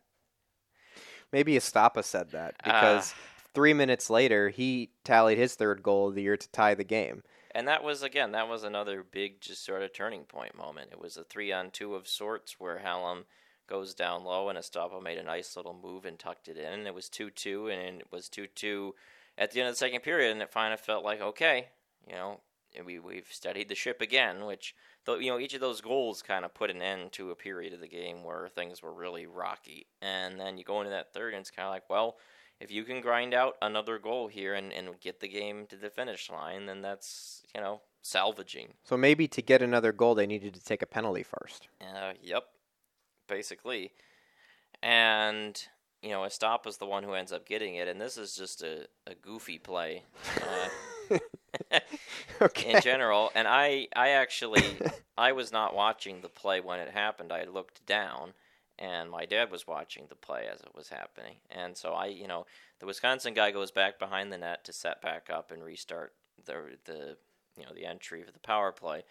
maybe Estapa said that Ah. because three minutes later he tallied his third goal of the year to tie the game. And that was again, that was another big, just sort of turning point moment. It was a three-on-two of sorts where Hallum goes down low and Estapa made a nice little move and tucked it in. And It was two-two, and it was two-two at the end of the second period, and it finally felt like okay, you know, we we've steadied the ship again. Which, you know, each of those goals kind of put an end to a period of the game where things were really rocky. And then you go into that third, and it's kind of like, well, if you can grind out another goal here and, and get the game to the finish line, then that's you know salvaging. So maybe to get another goal, they needed to take a penalty first. Uh, yep, basically, and you know Estapa's the one who ends up getting it, and this is just a, a goofy play. Uh, okay. in general. And I, I actually, I was not watching the play when it happened. I looked down, and my dad was watching the play as it was happening. And so I, you know, the Wisconsin guy goes back behind the net to set back up and restart the the you know the entry for the power play.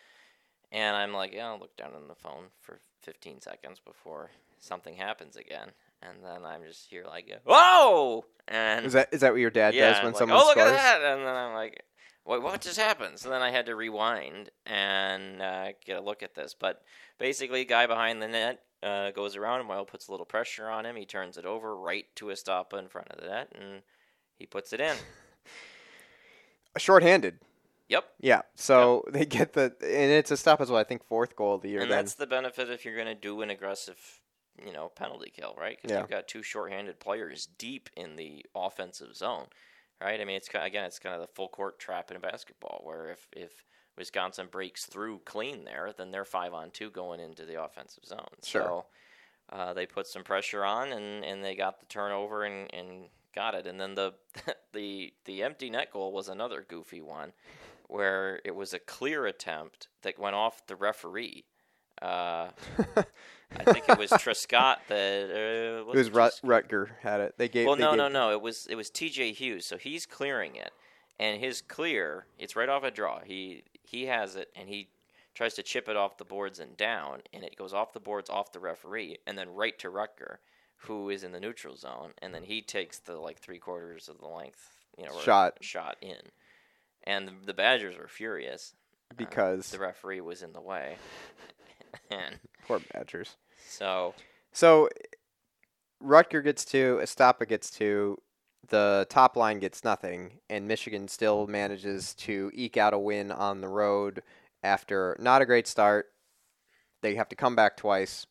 And I'm like, yeah, I'll look down on the phone for 15 seconds before something happens again. And then I'm just here like, whoa! And Is that is that what your dad yeah, does when like, someone oh look scores? at that, and then I'm like, wait, what just happened? So then I had to rewind and uh, get a look at this. But basically, guy behind the net uh, goes around, and Moyle puts a little pressure on him. He turns it over right to Estapa in front of the net, and he puts it in. Shorthanded. Yep. Yeah. So they get the and it's a stop as well. I think fourth goal of the year. and then that's the benefit if you're going to do an aggressive, you know, penalty kill, right? Because Yeah. you've got two shorthanded players deep in the offensive zone, right? I mean, it's again, it's kind of the full court trap in basketball, where if if Wisconsin breaks through clean there, then they're five on two going into the offensive zone. Sure. So uh, they put some pressure on, and, and they got the turnover and, and got it. And then the the the empty net goal was another goofy one, where it was a clear attempt that went off the referee. Uh, I think it was Truscott that uh, it was Rut, Rutger had it. They gave. well, they no, gave, no, no. It was it was T.J. Hughes. So he's clearing it, and his clear, it's right off a draw. He he has it, and he tries to chip it off the boards and down, and it goes off the boards, off the referee, and then right to Rutger, who is in the neutral zone, and then he takes the like three quarters of the length, you know, Shot. shot in, and the, the Badgers were furious because the referee was in the way, and poor Badgers. so So Rutger gets two, Estapa gets two, the top line gets nothing, and Michigan still manages to eke out a win on the road after not a great start. They have to come back twice,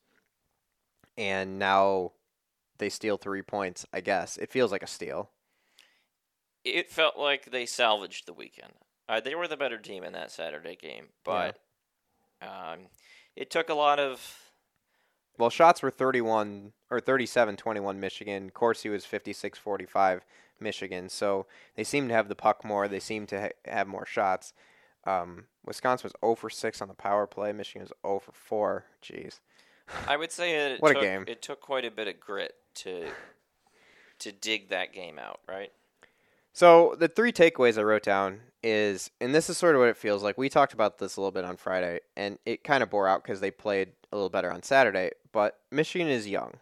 and now they steal three points. I guess it feels like a steal. it felt like they salvaged the weekend. Uh, they were the better team in that Saturday game, but um, it took a lot of. Well, shots were 31 or 37-21 Michigan. Corsi was 56-45 Michigan. So they seem to have the puck more. They seem to ha- have more shots. Um, Wisconsin was 0 for 6 on the power play. Michigan was 0 for 4. Jeez. I would say it, What a game. It took quite a bit of grit to to dig that game out, right? So the three takeaways I wrote down is, and this is sort of what it feels like. We talked about this a little bit on Friday, and it kind of bore out because they played a little better on Saturday. But Michigan is young,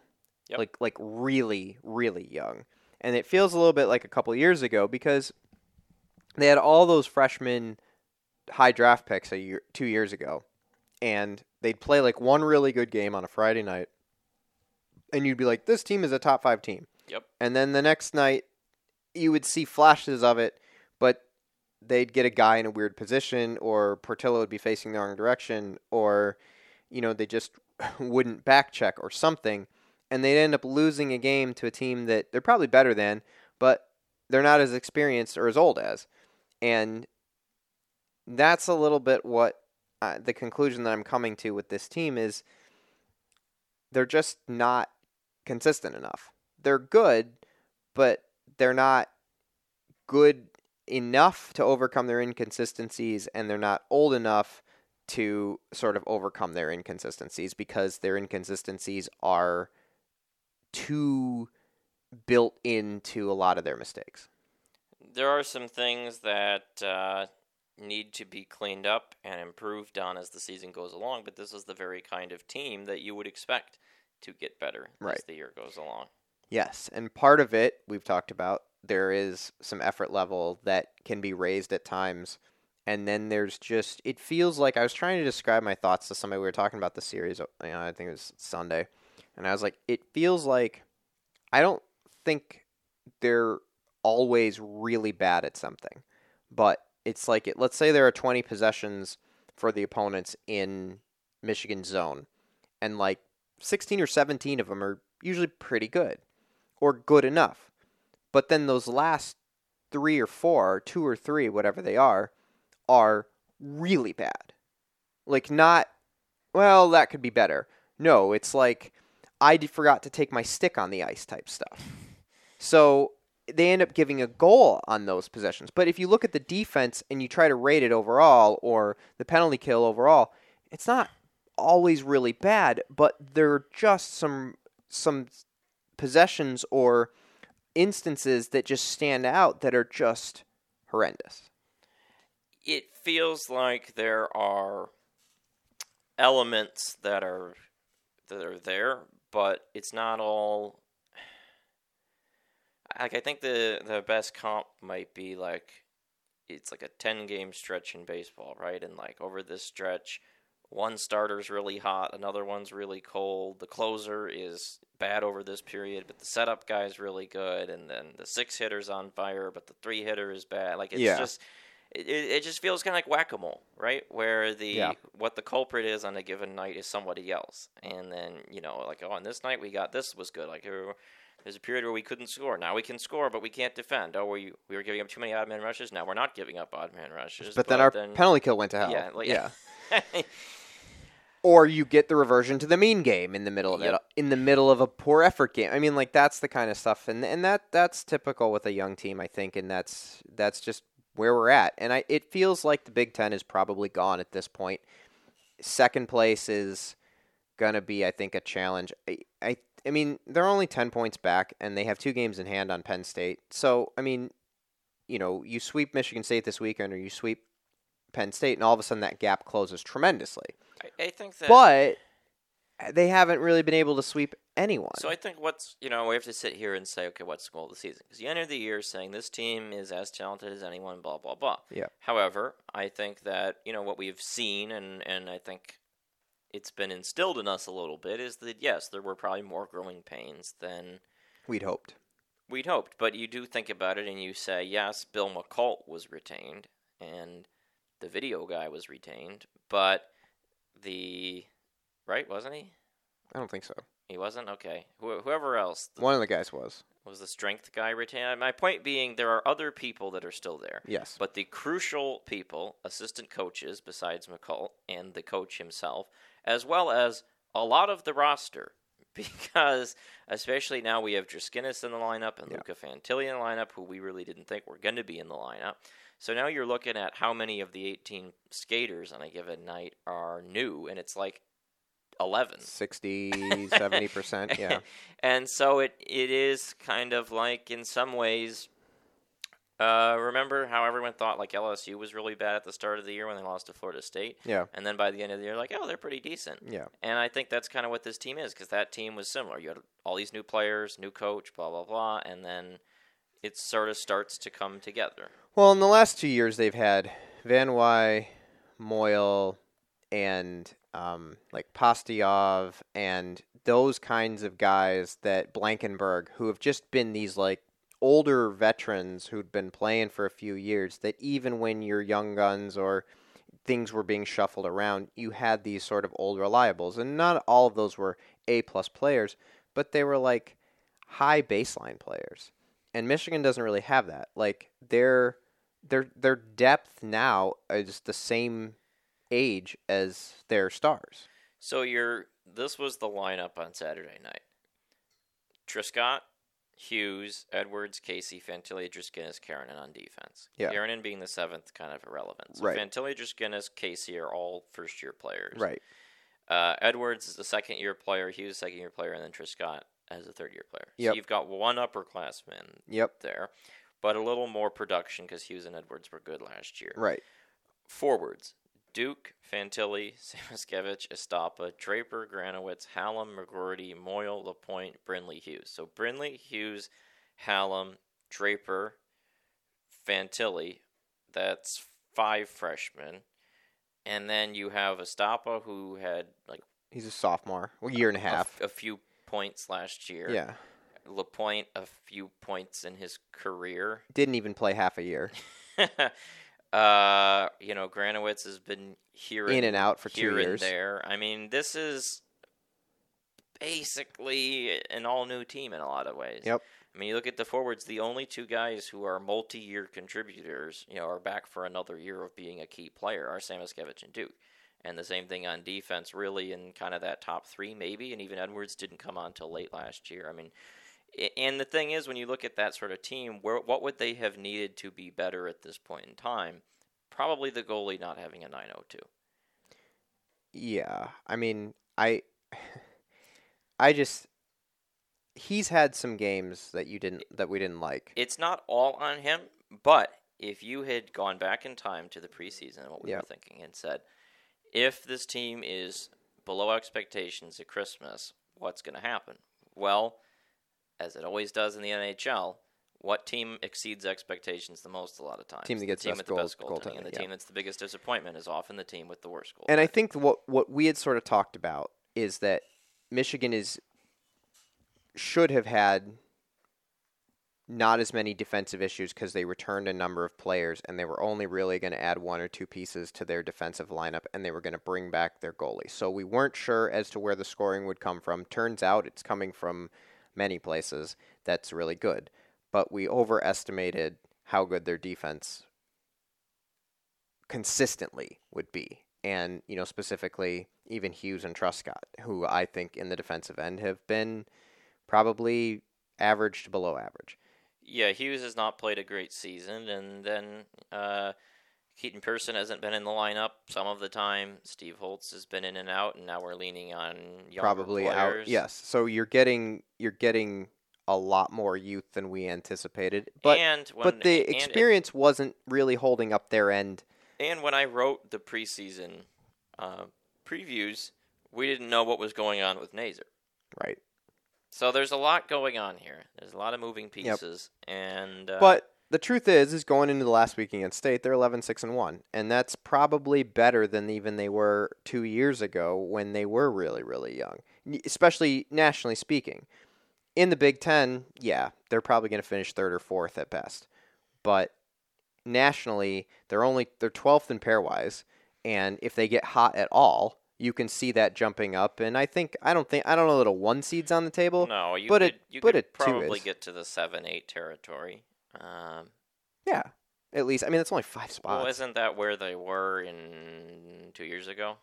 Yep. like like really really young, and it feels a little bit like a couple years ago because they had all those freshmen high draft picks a year two years ago, and they'd play like one really good game on a Friday night, and you'd be like, this team is a top five team. Yep. And then the next night, you would see flashes of it, but they'd get a guy in a weird position, or Portillo would be facing the wrong direction, or you know they just wouldn't back check or something, and they'd end up losing a game to a team that they're probably better than, but they're not as experienced or as old as, and that's a little bit what uh, the conclusion that I'm coming to with this team is they're just not consistent enough. They're good, but they're not good enough to overcome their inconsistencies, and they're not old enough to sort of overcome their inconsistencies because their inconsistencies are too built into a lot of their mistakes. There are some things that uh, need to be cleaned up and improved on as the season goes along, but this is the very kind of team that you would expect to get better Right. as the year goes along. Yes, and part of it we've talked about. There is some effort level that can be raised at times, and then there's just it feels like I was trying to describe my thoughts to somebody. We were talking about the series. Uh, you know, I think it was Sunday, and I was like, it feels like I don't think they're always really bad at something, but it's like it. Let's say there are 20 possessions for the opponents in Michigan zone, and like 16 or 17 of them are usually pretty good or good enough. But then those last three or four, two or three, whatever they are, are really bad. Like, not, well, that could be better. No, it's like, I forgot to take my stick on the ice type stuff. So they end up giving a goal on those possessions. But if you look at the defense and you try to rate it overall or the penalty kill overall, it's not always really bad, but there are just some some possessions or instances that just stand out that are just horrendous. It feels like there are elements that are that are there, but it's not all. Like I think the the best comp might be like it's like a ten game stretch in baseball, right? And like over this stretch, one starter's really hot, another one's really cold. The closer is bad over this period, but the setup guy's really good, and then the six hitter's on fire, but the three hitter is bad. Like it's Yeah. just it, it just feels kind of like whack a mole, right? Where the Yeah. what the culprit is on a given night is somebody else, and then you know like oh on this night we got this was good like. There's a period where we couldn't score. Now we can score, but we can't defend. Oh, we we were giving up too many odd man rushes. Now we're not giving up odd man rushes. But then our penalty kill went to hell. yeah, like, yeah. Or you get the reversion to the mean game in the middle of Yep. it, in the middle of a poor effort game. I mean, like that's the kind of stuff, and and that that's typical with a young team, I think, and that's that's just where we're at. And I it feels like the Big Ten is probably gone at this point. Second place is gonna be, I think, a challenge. I, I I mean, they're only ten points back, and they have two games in hand on Penn State. So I mean, you know, you sweep Michigan State this weekend, or you sweep Penn State, and all of a sudden that gap closes tremendously. I, I think that. But uh, they haven't really been able to sweep anyone. So I think what's you know we have to sit here and say okay what's the goal of the season because you enter the year saying this team is as talented as anyone blah blah blah. Yeah. However, I think that you know what we've seen and and I think it's been instilled in us a little bit is that yes there were probably more growing pains than We'd hoped. we'd hoped. But you do think about it and you say yes Bill Muckalt was retained and the video guy was retained, but the right wasn't he? I don't think so. He wasn't okay. Wh- whoever else, One of the guys was. was the strength guy retained? My point being, there are other people that are still there. Yes. But the crucial people, assistant coaches besides Muckalt and the coach himself, as well as a lot of the roster, because especially now we have Draskinis in the lineup and Yeah. Luca Fantilli in the lineup, who we really didn't think were going to be in the lineup. So now you're looking at how many of the 18 skaters on a given night are new, and it's like 11. 60, 70%. Yeah. and so it it is kind of like in some ways. Uh, remember how everyone thought like LSU was really bad at the start of the year when they lost to Florida State, Yeah. and then by the end of the year, like oh they're pretty decent. Yeah. And I think that's kind of what this team is because that team was similar. You had all these new players, new coach, blah blah blah, and then it sort of starts to come together. Well, in the last two years, they've had Van Wyhe, Moyle, and um, like Pastujov, and those kinds of guys that Blankenburg, who have just been these like older veterans who'd been playing for a few years that even when you're young guns or things were being shuffled around, you had these sort of old reliables, and not all of those were A plus players, but they were like high baseline players. And Michigan doesn't really have that. Like their their their depth now is the same age as their stars. So you're this was the lineup on Saturday night. Truscott, Hughes, Edwards, Casey, Fantilli, Driskinnis, Keranen on defense. Yeah. Keranen being the seventh, kind of irrelevant. So Right. Fantilli, Driskinnis, Casey are all first year players. Right. Uh, Edwards is the second year player, Hughes second year player, and then Truscott as a third year player. Yep. So you've got one upperclassman Yep. there, but a little more production because Hughes and Edwards were good last year. Right. Forwards Duke, Fantilli, Samoskevich, Estapa, Draper, Granowitz, Hallum, McGroarty, Moyle, Lapointe, Brindley, Hughes. So Brindley, Hughes, Hallum, Draper, Fantilli. That's five freshmen. And then you have Estapa, who had like He's a sophomore, a year and a half. a few points last year. yeah. Lapointe, a few points in his career. Didn't even play half a year. uh, you know, Granowitz has been here In and out for two years. and there. I mean, this is basically an all new team in a lot of ways. Yep. I mean, you look at the forwards; the only two guys who are multi-year contributors, you know, are back for another year of being a key player, are Samoskevich and Duke. And the same thing on defense, really, in kind of that top three, maybe. And even Edwards didn't come on till late last year. I mean, and the thing is, when you look at that sort of team, where what would they have needed to be better at this point in time? Probably the goalie not having a 902. Yeah. I mean, I I just he's had some games that you didn't that we didn't like. It's not all on him, but if you had gone back in time to the preseason and what we were thinking and said, if this team is below expectations at Christmas, what's going to happen? Well, as it always does in the NHL, what team exceeds expectations the most a lot of times? Team that The gets team best with the best goaltending, goaltending, and the yeah. team that's the biggest disappointment is often the team with the worst goal. And I think what what we had sort of talked about is that Michigan is should have had not as many defensive issues because they returned a number of players and they were only really going to add one or two pieces to their defensive lineup and they were going to bring back their goalie. So we weren't sure as to where the scoring would come from. Turns out it's coming from many places. That's really good. But we overestimated how good their defense consistently would be. And, you know, specifically even Hughes and Truscott, who I think in the defensive end have been probably average to below average. Yeah, Hughes has not played a great season, and then uh, Keaton Pearson hasn't been in the lineup some of the time. Steve Holtz has been in and out, and now we're leaning on probably players. out. Yes. So you're getting you're getting a lot more youth than we anticipated. But and when, but the and- experience wasn't really holding up their end. And when I wrote the preseason uh, previews, we didn't know what was going on with Nazar. Right. So there's a lot going on here. There's a lot of moving pieces, and uh, But the truth is, is going into the last week against State, they're 11 6 and 1. And that's probably better than even they were two years ago when they were really, really young, especially nationally speaking. In the Big Ten, yeah, they're probably going to finish third or fourth at best. But nationally, they're only they're 12th in pairwise. And if they get hot at all, you can see that jumping up. And I think, I don't think, I don't know that a one seed's on the table. no, you but could, it- you but could probably get to the seven eight territory. Um, Yeah. At least, I mean, that's only five spots. well, isn't that where they were in two years ago?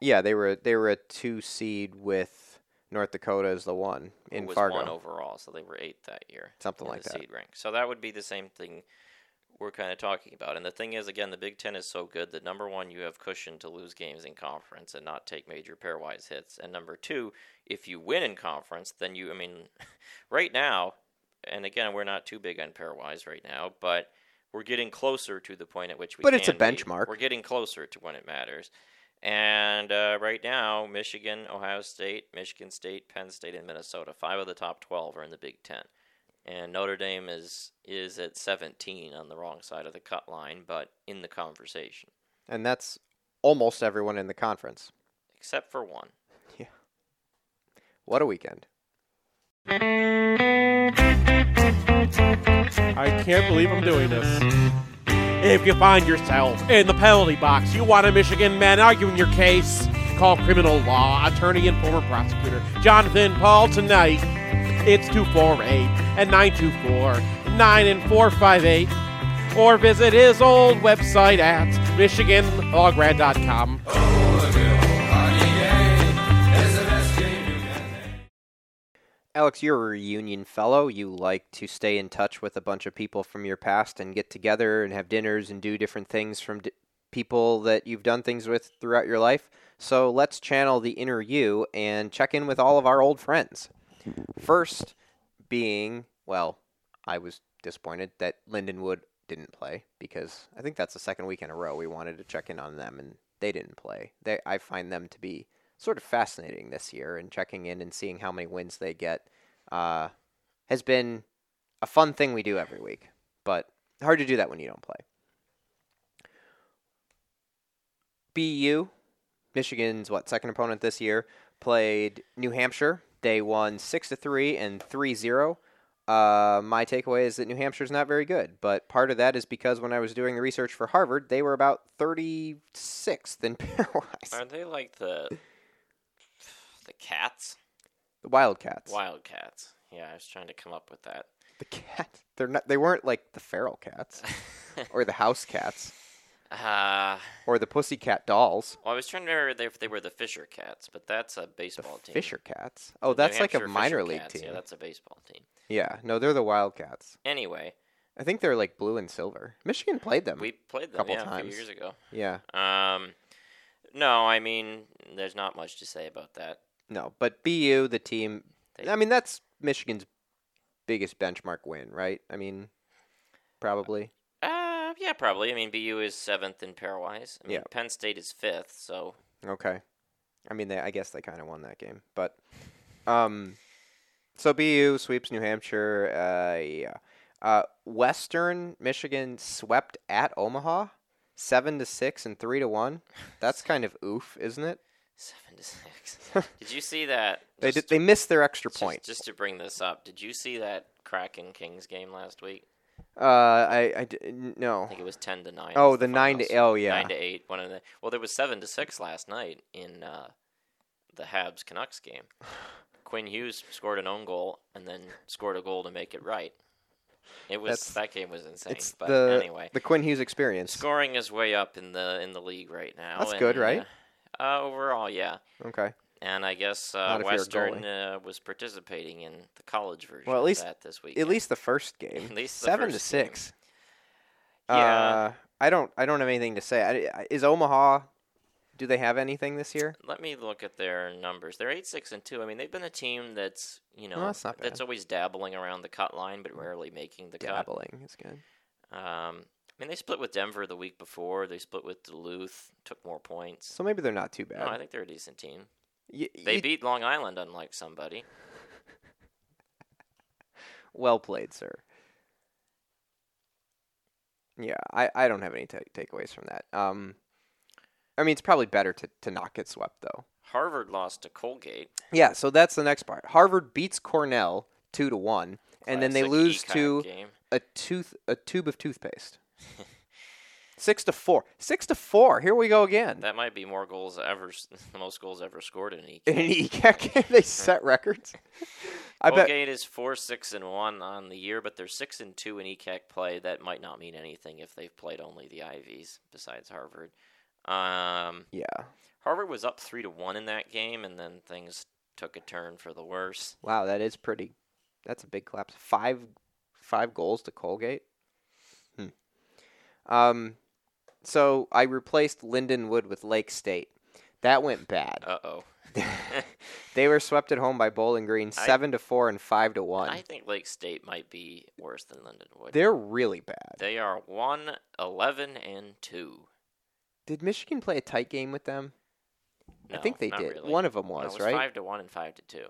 Yeah, they were they were a two seed with North Dakota as the one in was Fargo. one overall, so they were eighth that year. Something in like the that. seed rank. So that would be the same thing we're kind of talking about. And the thing is, again, the Big Ten is so good that number one, you have cushion to lose games in conference and not take major pairwise hits. And number two, if you win in conference, then you, I mean, right now, and again, we're not too big on pairwise right now, but we're getting closer to the point at which we. But it's a be. benchmark. We're getting closer to when it matters. And uh, right now, Michigan, Ohio State, Michigan State, Penn State, and Minnesota, five of the top twelve are in the Big Ten and Notre Dame is is at 17 on the wrong side of the cut line, but in the conversation, and that's almost everyone in the conference. except for one. Yeah. What a weekend. I can't believe I'm doing this. If you find yourself in the penalty box, you want a Michigan man arguing your case, call criminal law attorney and former prosecutor Jonathan Paul tonight. It's 248 and 924 9 and 458. Or visit his old website at MichiganLawGrad.com. Alex, you're a reunion fellow. You like to stay in touch with a bunch of people from your past and get together and have dinners and do different things from people that you've done things with throughout your life. So let's channel the inner you and check in with all of our old friends. First, being, well, I was disappointed that Lindenwood didn't play because I think that's the second week in a row we wanted to check in on them and they didn't play. They, I find them to be sort of fascinating this year and checking in and seeing how many wins they get uh, has been a fun thing we do every week, but hard to do that when you don't play. BU, Michigan's what second opponent this year, played New Hampshire. They won six to three and 3-0. Uh, my takeaway is that New Hampshire's not very good, but part of that is because when I was doing the research for Harvard, they were about 36th in pairwise. Aren't they like the the cats? The Wildcats. Wildcats. Yeah, I was trying to come up with that. The cat. They're not. They weren't like the feral cats or the house cats Uh, or the pussycat dolls. well, I was trying to remember if they were the Fisher Cats, but that's a The baseball team. Fisher cats. Oh, that's like a minor Fisher league Cats, team. Yeah, that's a baseball team. Yeah, no, they're the Wildcats. Anyway, I think they're like blue and silver. Michigan played them. we played them a couple yeah, a times. few years ago. yeah, Um, no, I mean, there's not much to say about that. no, but BU, the team. They- I mean, that's Michigan's biggest benchmark win, right? I mean, probably. Yeah, probably. I mean, BU is seventh in pairwise. I mean, Yeah. Penn State is fifth, so Okay. I mean, they. I guess they kind of won that game, but um, so BU sweeps New Hampshire. Uh, yeah. Uh, Western Michigan swept at Omaha, seven to six and three to one. That's kind of oof, isn't it? seven to six. did you see that? They Just- did. They missed their extra just- point. Just, to bring this up, did you see that Kraken Kings game last week? Uh, I, I no. I think it was ten to nine. Oh, was the nine to- oh, yeah. nine to eight. One of the well, there was seven to six last night in uh, the Habs Canucks game. Quinn Hughes scored an own goal and then scored a goal to make it right. It was That's- that game was insane. It's but the anyway, the Quinn Hughes experience. scoring is way up in the in the league right now. That's and, good, right? Uh, uh, overall, yeah. Okay. And I guess uh, if you're a Western uh, was participating in the college version Well, at of least- that this week. At least the first game. At least seven to first game. six. Yeah. Uh, I don't. I don't have anything to say. I, is Omaha? Do they have anything this year? Let me look at their numbers. They're eight six and two. I mean, they've been a team that's you know Oh, that's bad. always dabbling around the cut line, but rarely making the Dabbling is good. cut. Um, I mean, they split with Denver the week before. They split with Duluth, took more points. So maybe they're not too bad. No, I think they're a decent team. Y- They y- beat Long Island, unlike somebody. well played, sir. Yeah, I, I don't have any ta takeaways from that. Um, I mean, it's probably better to, to not get swept though. Harvard lost to Colgate. Yeah, so that's the next part. Harvard beats Cornell two to one, and then they lose to game. a tooth a tube of toothpaste. Six to four. Six to four. Here we go again. That might be more goals ever, the most goals ever scored in an In an EK. ECAC game, they set records. I bet. Colgate is four six and one on the year, but they're six and two in ECAC play. That might not mean anything if they've played only the Ivies besides Harvard. Um, Yeah. Harvard was up three to one in that game, and then things took a turn for the worse. Wow, that is pretty. That's a big collapse. Five, five goals to Colgate. Hmm. Um, so I replaced Lindenwood with Lake State. That went bad. Uh oh. they were swept at home by Bowling Green, I- seven to four and five to one. I think Lake State might be worse than Lindenwood. They're really bad. They are one eleven and two. Did Michigan play a tight game with them? I think they did. really. One of them No, was, it was right? Five to one and five to two.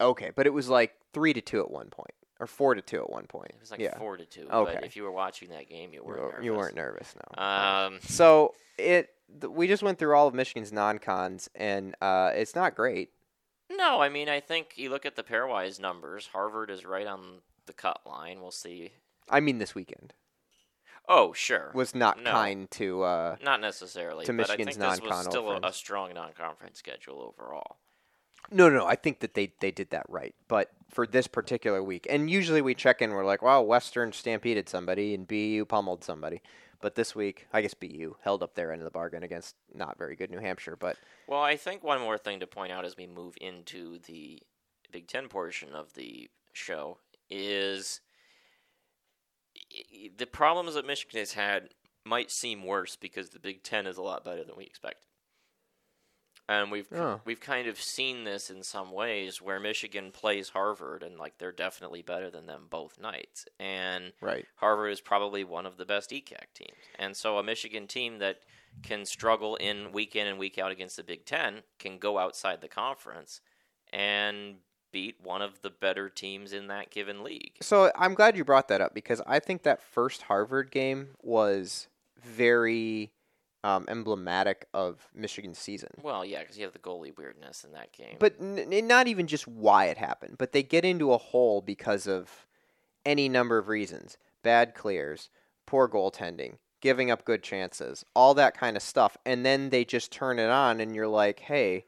Okay, but it was like three to two at one point, or four to two at one point. It was like yeah, four to two. Okay. But if you were watching that game, you you, weren't. were, nervous. you weren't nervous, no. Um, So it th- we just went through all of Michigan's non-cons, and uh, it's not great. no, I mean, I think you look at the pairwise numbers. Harvard is right on the cut line. We'll see. I mean, this weekend Oh, sure. was not No. kind to. Uh, Not necessarily, to but I Michigan's think this was still a, a strong non-conference schedule overall. No, no, no. I think that they they did that right, but for this particular week, and usually we check in, we're like, wow, Western stampeded somebody and BU pummeled somebody. But this week, I guess BU held up their end of the bargain against not very good New Hampshire. But Well, I think one more thing to point out as we move into the Big Ten portion of the show is the problems that Michigan has had might seem worse because the Big Ten is a lot better than we expected. And we've Oh. we've kind of seen this in some ways where Michigan plays Harvard and like they're definitely better than them both nights. And right, Harvard is probably one of the best ECAC teams. And so a Michigan team that can struggle in week in and week out against the Big Ten can go outside the conference and beat one of the better teams in that given league. So I'm glad you brought that up because I think that first Harvard game was very um, emblematic of Michigan's season. Well, yeah, because you have the goalie weirdness in that game. But n- n- not even just why it happened, but they get into a hole because of any number of reasons: bad clears, poor goaltending, giving up good chances, all that kind of stuff, and then they just turn it on, and you're like, "Hey,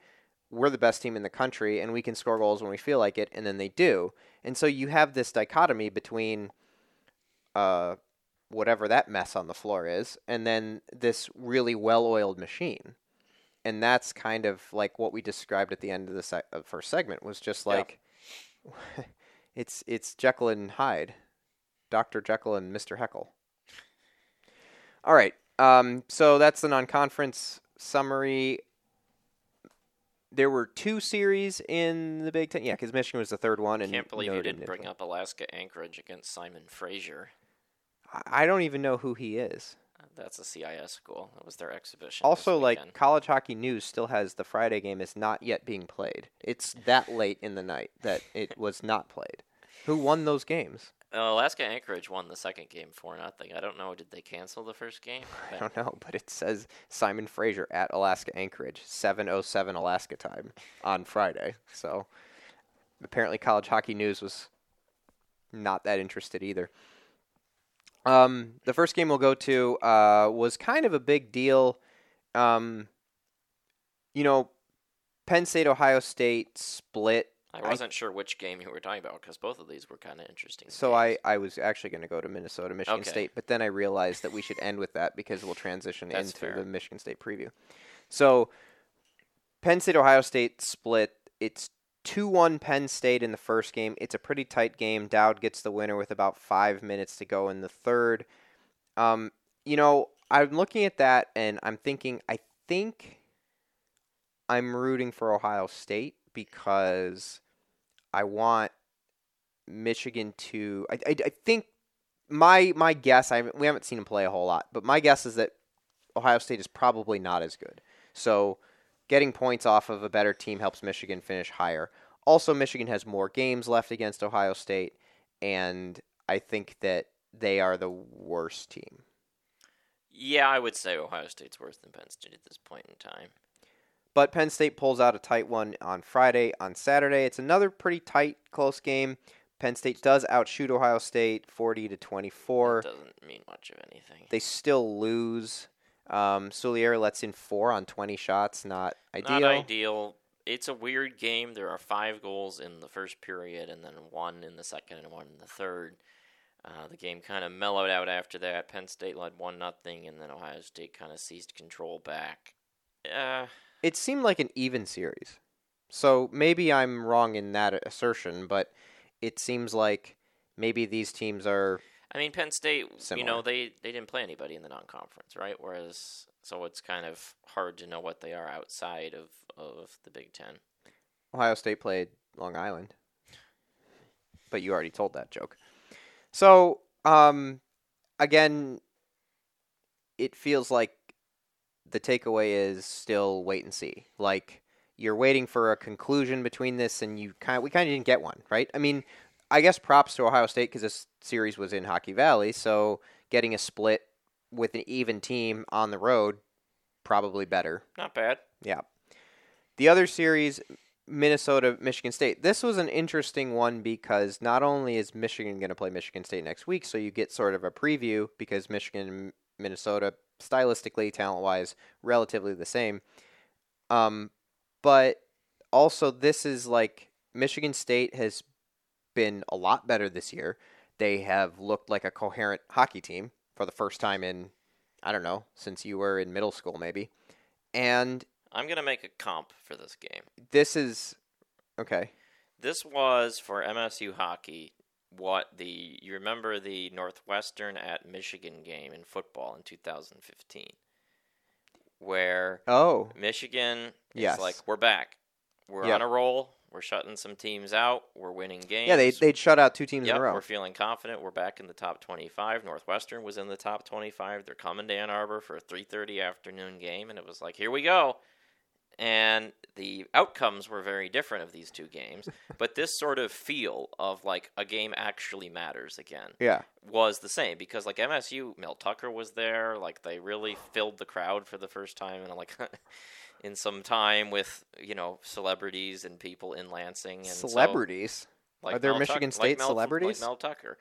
we're the best team in the country, and we can score goals when we feel like it," and then they do, and so you have this dichotomy between, uh, whatever that mess on the floor is, and then this really well-oiled machine and that's kind of like what we described at the end of the se- first segment was just Yeah. like it's it's Jekyll and Hyde, Doctor Jekyll and Mister Heckle. All right, um, so that's the non-conference summary. There were two series in the Big Ten, yeah, because Michigan was the third one, and Can't believe you didn't bring up Alaska Anchorage against Simon Fraser. I- don't even know who he is. That's a CIS school. That was their exhibition. Also, like. College Hockey News still has the Friday game is not yet being played. It's that late in the night that it was not played. Who won those games? Uh, Alaska Anchorage won the second game for nothing. I don't know. Did they cancel the first game? I don't know, but it says Simon Fraser at Alaska Anchorage, 7:07 Alaska time on Friday. So apparently, College Hockey News was not that interested either. Um, the first game we'll go to uh, was kind of a big deal. Um, you know, Penn State Ohio State split. I I- wasn't sure which game you were talking about because both of these were kind of interesting. So I, games. I was actually going to go to Minnesota, Michigan Okay. State, but then I realized that we should end with that because we'll transition into fair. the Michigan State preview. So Penn State Ohio State split. It's 2-1 Penn State in the first game. It's a pretty tight game. Dowd gets the winner with about 5 minutes to go in the third. Um, you know, I'm looking at that and I'm thinking I think I'm rooting for Ohio State because I want Michigan to. I, I, I think my my guess. I haven't- we haven't seen him play a whole lot, but my guess is that Ohio State is probably not as good. So getting points off of a better team helps Michigan finish higher. Also, Michigan has more games left against Ohio State, and I think that they are the worst team. yeah, I would say Ohio State's worse than Penn State at this point in time. But Penn State pulls out a tight one on Friday. On Saturday, it's another pretty tight, close game. Penn State does outshoot Ohio State 40 to 24. It doesn't mean much of anything. They still lose. Um, Soulier lets in four on 20 shots. Not ideal. Not ideal. It's a weird game. There are five goals in the first period, and then one in the second and one in the third. Uh, the game kind of mellowed out after that. Penn State led one nothing, and then Ohio State kind of seized control back. Uh, It seemed like an even series. So maybe I'm wrong in that assertion, but it seems like maybe these teams are. I mean, Penn State, you know, they, they didn't play anybody in the non-conference, right? Whereas, so it's kind of hard to know what they are outside of, of the Big Ten. Ohio State played Long Island. But you already told that joke. So, um, again, it feels like the takeaway is still wait and see. Like you're waiting for a conclusion between this, and you kind of, we kind of didn't get one, right? I mean, I guess props to Ohio State because this series was in Hockey Valley, so getting a split with an even team on the road probably better. Not bad. Yeah. The other series, Minnesota, Michigan State. This was an interesting one because not only is Michigan going to play Michigan State next week, so you get sort of a preview because Michigan Minnesota, stylistically, talent wise, relatively the same. Um, but also, this is like Michigan State has been a lot better this year. They have looked like a coherent hockey team for the first time in, I don't know, since you were in middle school, maybe. And I'm gonna make a comp for this game. this is okay. This was for MSU hockey what the you remember the Northwestern at Michigan game in football in 2015, where Oh, Michigan Yes. like we're back, we're Yep. on a roll, we're shutting some teams out, we're winning games. yeah, they they'd shut out two teams Yep, in a row. we're feeling confident. We're back in the top 25. Northwestern was in the top 25. They're coming to Ann Arbor for a 3:30 afternoon game, and it was like, here we go. And the outcomes were very different of these two games, but this sort of feel of like a game actually matters again Yeah, was the same because like MSU, Mel Tucker was there. Like they really filled the crowd for the first time in like in some time with you know celebrities and people in Lansing and so- celebrities. like Are there Mel Michigan Tuck- State like Mel, celebrities? Like Mel Tucker.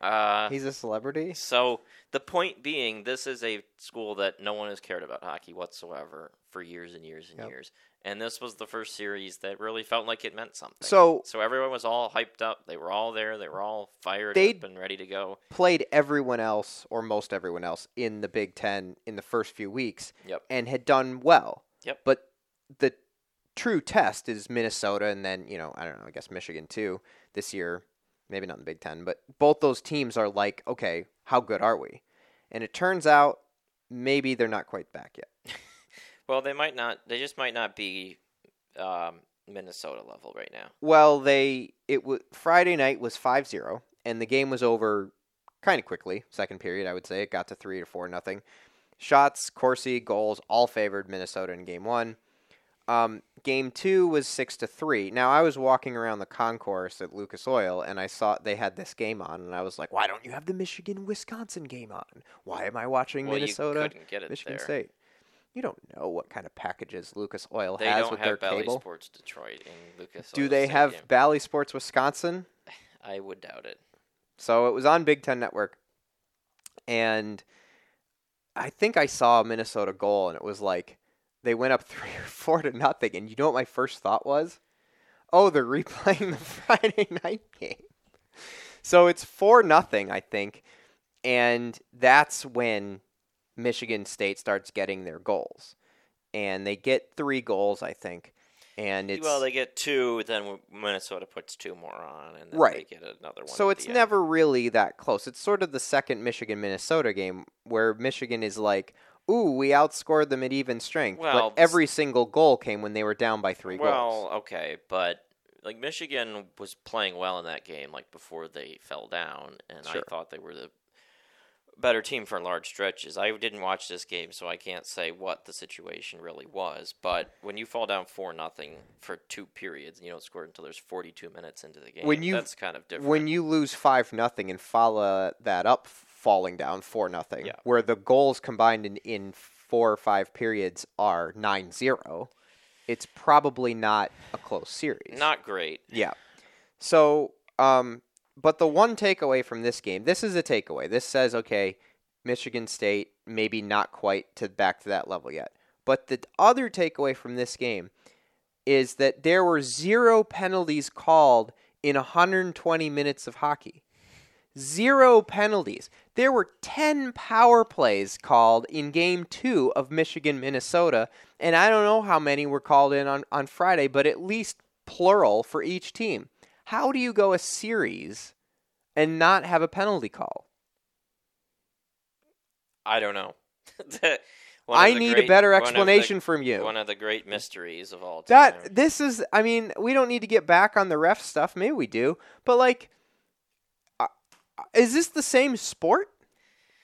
Uh, He's a celebrity. so the point being, this is a school that no one has cared about hockey whatsoever for years and years and Yep. years. And this was the first series that really felt like it meant something. So so everyone was all hyped up. They were all there. They were all fired They- up and ready to go. played everyone else or most everyone else in the Big Ten in the first few weeks Yep. and had done well. Yep. But the true test is Minnesota and then, you know, I don't know, I guess Michigan too this year. Maybe not in the Big Ten, but both those teams are like, okay, how good are we? And it turns out maybe they're not quite back yet. Well, they might not. They just might not be um, Minnesota level right now. Well, they it was Friday night was 5-0 and the game was over kind of quickly. Second period, I would say it got to 3 or 4 nothing. Shots, Corsi, goals all favored Minnesota in game 1. Um, game 2 was 6 to 3. Now, I was walking around the concourse at Lucas Oil and I saw they had this game on and I was like, "Why don't you have the Michigan Wisconsin game on? Why am I watching well, Minnesota couldn't get it Michigan there. State?" You don't know what kind of packages Lucas Oil They has don't with have their Bally cable. Sports Detroit in Lucas. Do Oil they have Stadium. Bally Sports Wisconsin? I would doubt it. So it was on Big Ten Network, and I think I saw a Minnesota goal, and it was like they went up three or four to nothing. And you know what my first thought was? Oh, they're replaying the Friday night game. So it's four nothing, I think, and that's when Michigan State starts getting their goals, and they get three goals, I think, and it's well, they get two, then Minnesota puts two more on, and then Right. they get another one. So it's end. never really that close. It's sort of the second Michigan Minnesota game where Michigan is like, "Ooh, we outscored them at even strength." Well, but every single goal came when they were down by 3 Well, goals. Well, okay, but like Michigan was playing well in that game, like before they fell down, and Sure. I thought they were the better team for large stretches. I didn't watch this game, so I can't say what the situation really was. But when you fall down four nothing for two periods, and you don't score until there's 42 minutes into the game. When you- that's kind of different. When you lose 5 nothing and follow that up falling down 4 nothing, Yeah. where the goals combined in, in 4 or 5 periods are 9-0, it's probably not a close series. not great. Yeah. So, um, but the one takeaway from this game, this is a takeaway. This says, okay, Michigan State maybe not quite to back to that level yet. But the other takeaway from this game is that there were zero penalties called in 120 minutes of hockey. Zero penalties. There were 10 power plays called in game two of Michigan, Minnesota, and I don't know how many were called in on, on Friday, but at least plural for each team. How do you go a series and not have a penalty call? I don't know. I need great- a better of the- explanation from you. One of the great mysteries of all time. That this is, I mean, we don't need to get back on the ref stuff. Maybe we do, but like, uh, is this the same sport?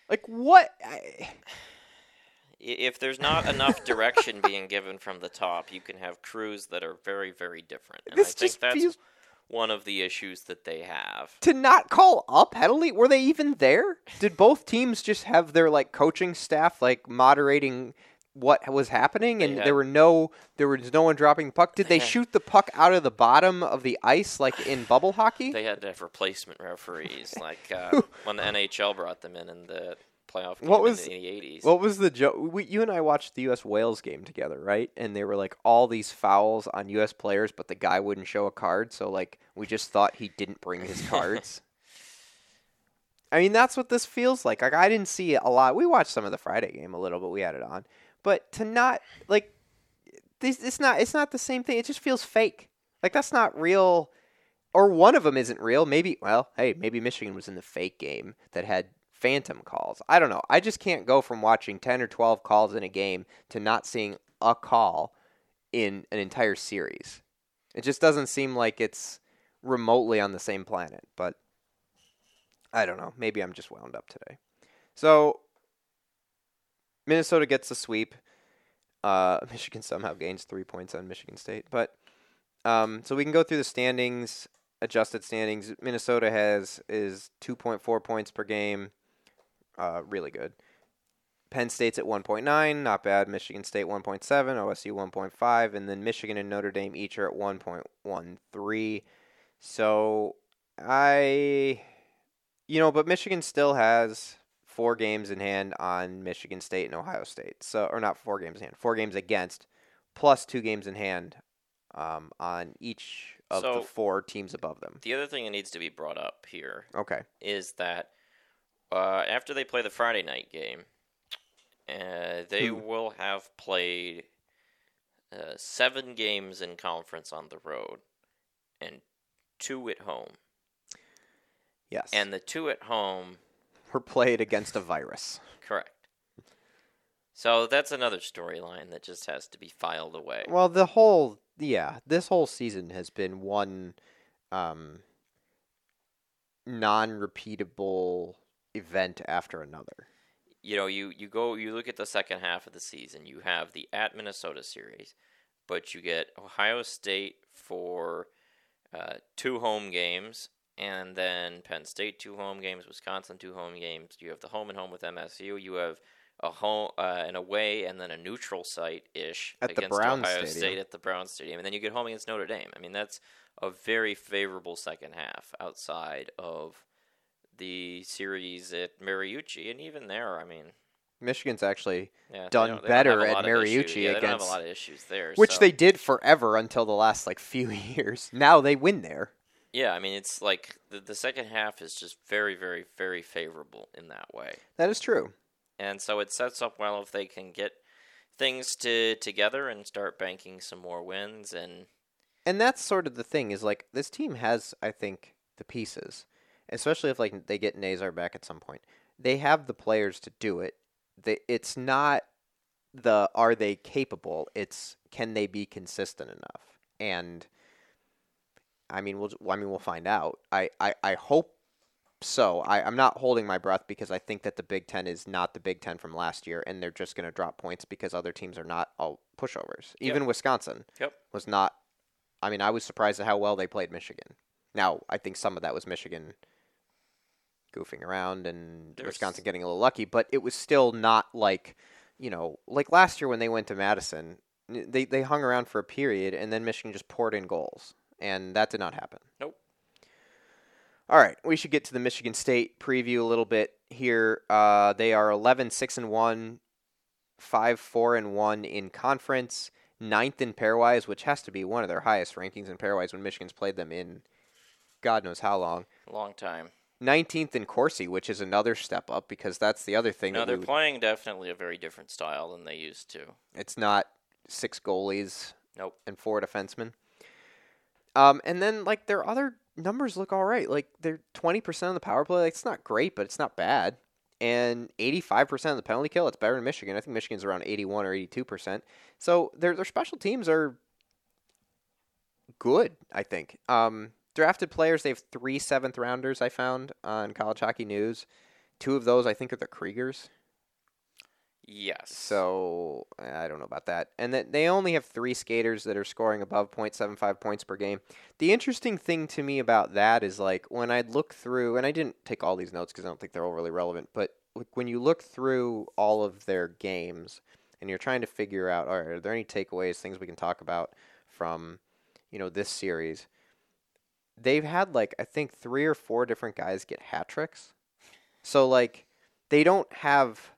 Like what? I, I- if there's not enough direction being given from the top, you can have crews that are very, very different. And this I think just that's feels one of the issues that they have. to not call a penalty. Were they even there? Did both teams just have their like coaching staff like moderating what was happening, and there were no there was no one dropping the puck. Did they shoot the puck out of the bottom of the ice like in bubble hockey? They had to have replacement referees, like uh, when the NHL brought them in and the playoff game What was- in the 80s. What was the joke? You and I watched the U.S. Wales game together, right? And they were like all these fouls on U.S. players, but the guy wouldn't show a card, so like we just thought he didn't bring his cards. I mean, that's what this feels like. Like I didn't see a lot. We watched some of the Friday game a little, but we had it on. But to not like this, it's not. It's not the same thing. It just feels fake. Like that's not real. Or one of them isn't real. Maybe. Well, hey, maybe Michigan was in the fake game that had phantom calls. I don't know. I just can't go from watching 10 or 12 calls in a game to not seeing a call in an entire series. It just doesn't seem like it's remotely on the same planet, but I don't know. Maybe I'm just wound up today. So Minnesota gets the sweep. Uh, Michigan somehow gains three points on Michigan State, but um, so we can go through the standings, adjusted standings. Minnesota has is 2.4 points per game, uh, really good. Penn State's at 1.9, not bad. Michigan State 1.7, OSU 1.5, and then Michigan and Notre Dame each are at 1.13. So I, you know, but Michigan still has four games in hand on Michigan State and Ohio State. So, or not four games in hand, four games against, plus two games in hand um, on each of So- the four teams above them. the other thing that needs to be brought up here Okay. is that uh, after they play the Friday night game, uh, they Hmm. will have played uh, seven games in conference on the road and two at home. Yes. And the two at home, were played against a virus. correct. So that's another storyline that just has to be filed away. Well, the whole yeah, this whole season has been one um, non-repeatable event after another. you know, you, you go you look at the second half of the season. You have the at Minnesota series, but you get Ohio State for uh, two home games, and then Penn State two home games, Wisconsin two home games. You have the home and home with MSU. You have a home uh, an away and then a neutral site ish At the Brown Ohio Stadium. State at the Brown Stadium, and then you get home against Notre Dame. I mean, that's a very favorable second half outside of the series at Mariucci, and even there, I mean, Michigan's actually yeah, Done better at. Mariucci Yeah, have a lot of issues there. which so- they did forever until the last like few years. Now they win there. yeah, I mean, it's like the, the second half is just very, very, very favorable in that way, That is true. and so it sets up well if they can get things to together and start banking some more wins and And that's sort of the thing is like this team has I think the pieces, especially if like they get Nazar back at some point. They have the players to do it. They, it's not the are they capable? It's can they be consistent enough? And I mean, we'll I mean we'll find out. I I, I hope so. I, I'm not holding my breath because I think that the Big Ten is not the Big Ten from last year, and they're just going to drop points because other teams are not all pushovers. Even Wisconsin Yep. was not. I mean, I was surprised at how well they played Michigan. Now, I think some of that was Michigan goofing around and There's- Wisconsin getting a little lucky, but it was still not like, you know, like last year when they went to Madison, they they hung around for a period and then Michigan just poured in goals, and that did not happen. Nope. All right, we should get to the Michigan State preview a little bit here. Uh, they are 11 6 and 1, 5 4 and 1 in conference, ninth in pairwise, which has to be one of their highest rankings in pairwise when Michigan's played them in God knows how long. long time. 19th in Corsi, which is another step up because that's the other thing No, they're we playing definitely a very different style than they used to. it's not six goalies Nope. and four defensemen. Um, and then like their other numbers look all right. Like they're twenty percent of the power play. Like, it's not great, but it's not bad. And eighty-five percent of the penalty kill. It's better than Michigan. I think Michigan's around eighty-one or eighty-two percent. So their their special teams are good. I think. Um, drafted players. They have three seventh rounders. I found on College Hockey News. Two of those I think are the Krygiers. Yes. So eh, I don't know about that. And that they only have three skaters that are scoring above 0.75 points per game. The interesting thing to me about that is like when I look through, and I didn't take all these notes because I don't think they're overly relevant, but like when you look through all of their games, and you're trying to figure out, all right, are there any takeaways, things we can talk about from, you know, this series? They've had like I think three or four different guys get hat tricks, so like they don't have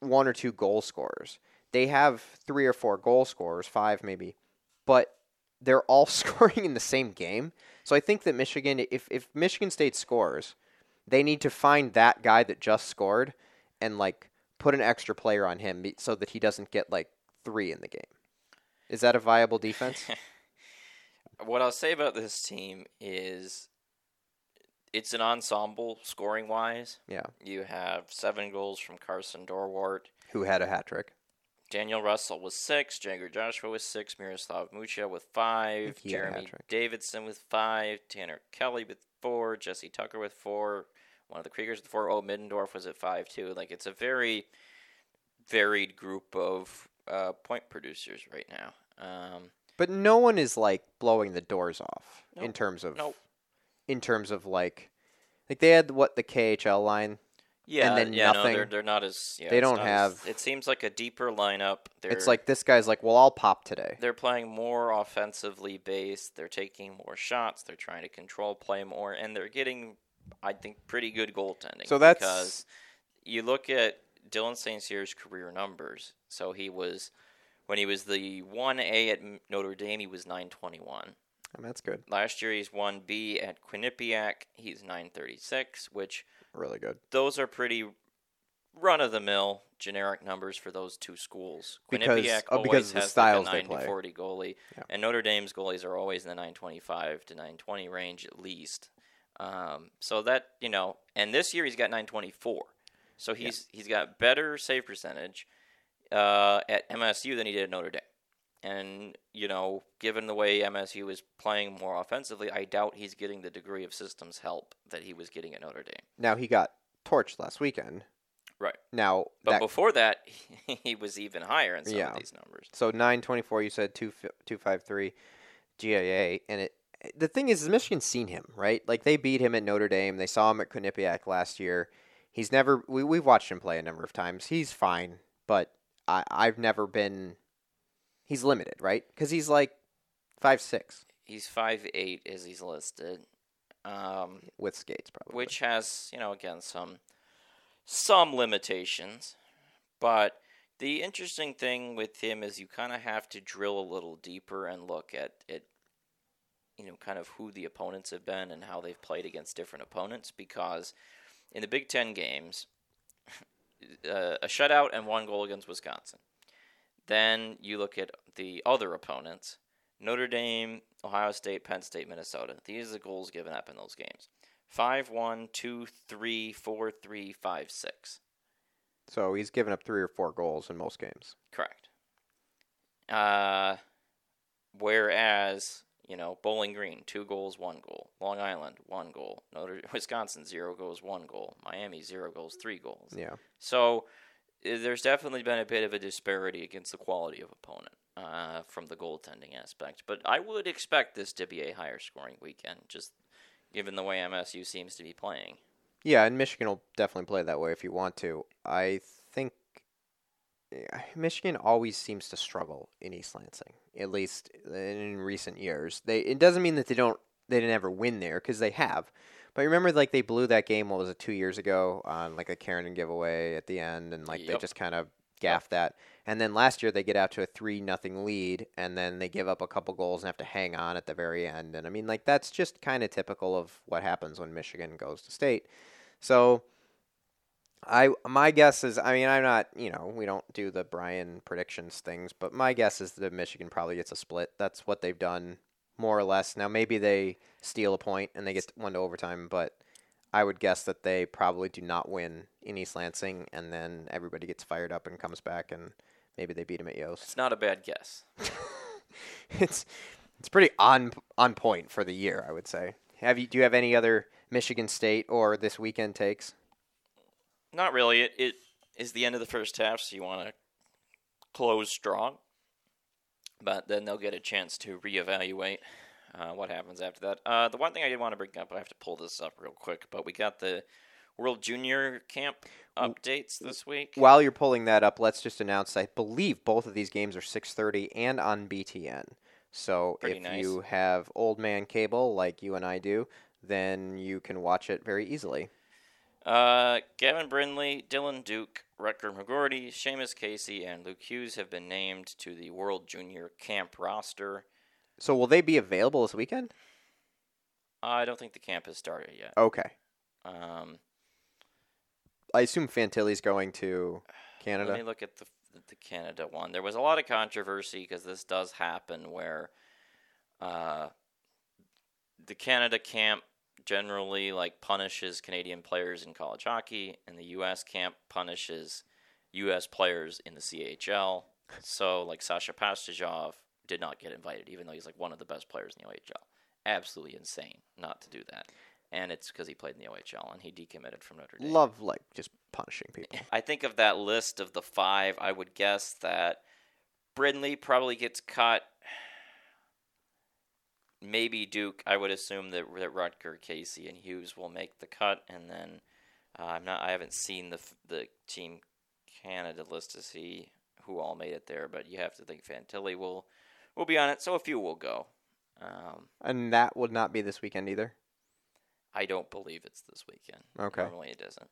one or two goal scorers. They have three or four goal scorers, five maybe, but they're all scoring in the same game. So I think that Michigan, if if Michigan State scores, they need to find that guy that just scored and like put an extra player on him so that he doesn't get like three in the game. Is that a viable defense? What I'll say about this team is it's an ensemble scoring wise. yeah. You have seven goals from Karsen Dorwart. Who had a hat trick? Daniel Russell with six, Jagger Joshua with six, Miroslav Mucha with five, He Jeremy. Davidson with five, Tanner Kelly with four, Jesse Tucker with four, one of the Krygiers with four. Oh, Middendorf was at five too. Like it's a very varied group of uh, point producers right now. Um, But no one is like blowing the doors off in terms of Nope. in terms of like like they had what the KHL line. yeah, and then yeah, nothing. no, they're they're not as yeah, They don't not as- have- it seems like a deeper lineup. They're, It's like this guy's like, well, I'll pop today. they're playing more offensively based. They're taking more shots. They're trying to control play more, and they're getting, I think, pretty good goaltending. So that's- because you look at Dylan St. Cyr's career numbers. So he was when he was the one A at Notre Dame, he was nine twenty one. I mean, that's good, Last year he's one B at Quinnipiac, he's nine thirty six, which really good. those are pretty run of the mill generic numbers for those two schools. Because- Quinnipiac oh, always because of the has styles like a 90 play. 40 goalie, Yeah. and Notre Dame's goalies are always in the 925 to 920 range at least. Um, so that you know, and this year he's got 924, so he's he's got better save percentage uh, at MSU than he did at Notre Dame. And you know, given the way MSU is playing more offensively, I doubt he's getting the degree of systems help that he was getting at Notre Dame. Now he got torched last weekend. Right. Now But that before that, he was even higher in some Yeah. of these numbers. So nine twenty four. You said two two five three, GAA, and it. The thing is, is Michigan's seen him right. Like they beat him at Notre Dame. They saw him at Quinnipiac last year. He's never. We we've watched him play a number of times. He's fine, but I I've never been. He's limited, right? Because he's like five six He's five eight as he's listed, um, with skates, probably. which has you know again some some limitations, but the interesting thing with him is you kind of have to drill a little deeper and look at it. You know, kind of who the opponents have been and how they've played against different opponents. Because in the Big Ten games, uh, a shutout and one goal against Wisconsin. Then you look at the other opponents Notre Dame, Ohio State, Penn State, Minnesota. These are the goals given up in those games 5 1, 2 3, 4 3, 5 6. so he's given up three or four goals in most games. Correct. Uh, whereas, you know, Bowling Green, two goals, one goal. Long Island, one goal. Notre Wisconsin, zero goals, one goal. Miami, zero goals, three goals. Yeah. So uh, there's definitely been a bit of a disparity against the quality of opponent uh, from the goaltending aspect. But I would expect this to be a higher scoring weekend, just given the way MSU seems to be playing. Yeah, and Michigan will definitely play that way if you want to. I think Eh, Michigan always seems to struggle in East Lansing, at least uh, in recent years. They it doesn't mean that they don't they didn't ever win there because they have. But remember, like they blew that game. What was it, two years ago on like a Karen giveaway at the end, and like they just kind of gaffed that. And then last year they get out to a three nothing lead, and then they give up a couple goals and have to hang on at the very end. And I mean, like that's just kind of typical of what happens when Michigan goes to state. So I my guess is I mean I'm not you know we don't do the Brian predictions things, but my guess is that Michigan probably gets a split. That's what they've done more or less. Now maybe they steal a point and they get one to overtime, but I would guess that they probably do not win in East Lansing, and then everybody gets fired up and comes back, and maybe they beat him at Yost. It's not a bad guess. it's it's pretty on on point for the year, I would say. Have you do you have any other Michigan State or this weekend takes? Not really. It, it is the end of the first half, so you want to close strong. But then they'll get a chance to reevaluate uh, what happens after that. Uh, the one thing I did want to bring up, I have to pull this up real quick, but we got the World Junior Camp updates this week. While you're pulling that up, let's just announce I believe both of these games are 6:30 and on BTN. So Pretty if nice. you have old man cable like you and I do, then you can watch it very easily. Uh, Gavin Brindley, Dylan Duke, Rutger McGroarty, Seamus Casey, and Luke Hughes have been named to the World Junior Camp roster. So will they be available this weekend? I don't think the camp has started yet. Okay. Um, I assume Fantilli's going to Canada. let me look at the the Canada one. There was a lot of controversy because this does happen where uh, the Canada camp generally like punishes Canadian players in college hockey, and the U.S. camp punishes U.S. players in the CHL. So, like Sasha Pastujov did not get invited, even though he's like one of the best players in the OHL. Absolutely insane not to do that, and it's because he played in the OHL and he decommitted from Notre Dame. Love like just punishing people. I think of that list of the five, I would guess that Brindley probably gets cut. Maybe Duke. I would assume that that Rutger, Casey, and Hughes will make the cut, and then uh, I'm not. I haven't seen the the Team Canada list to see who all made it there, but you have to think Fantilli will will be on it, so a few will go. Um, And that would not be this weekend either. I don't believe it's this weekend. Okay. Normally it isn't.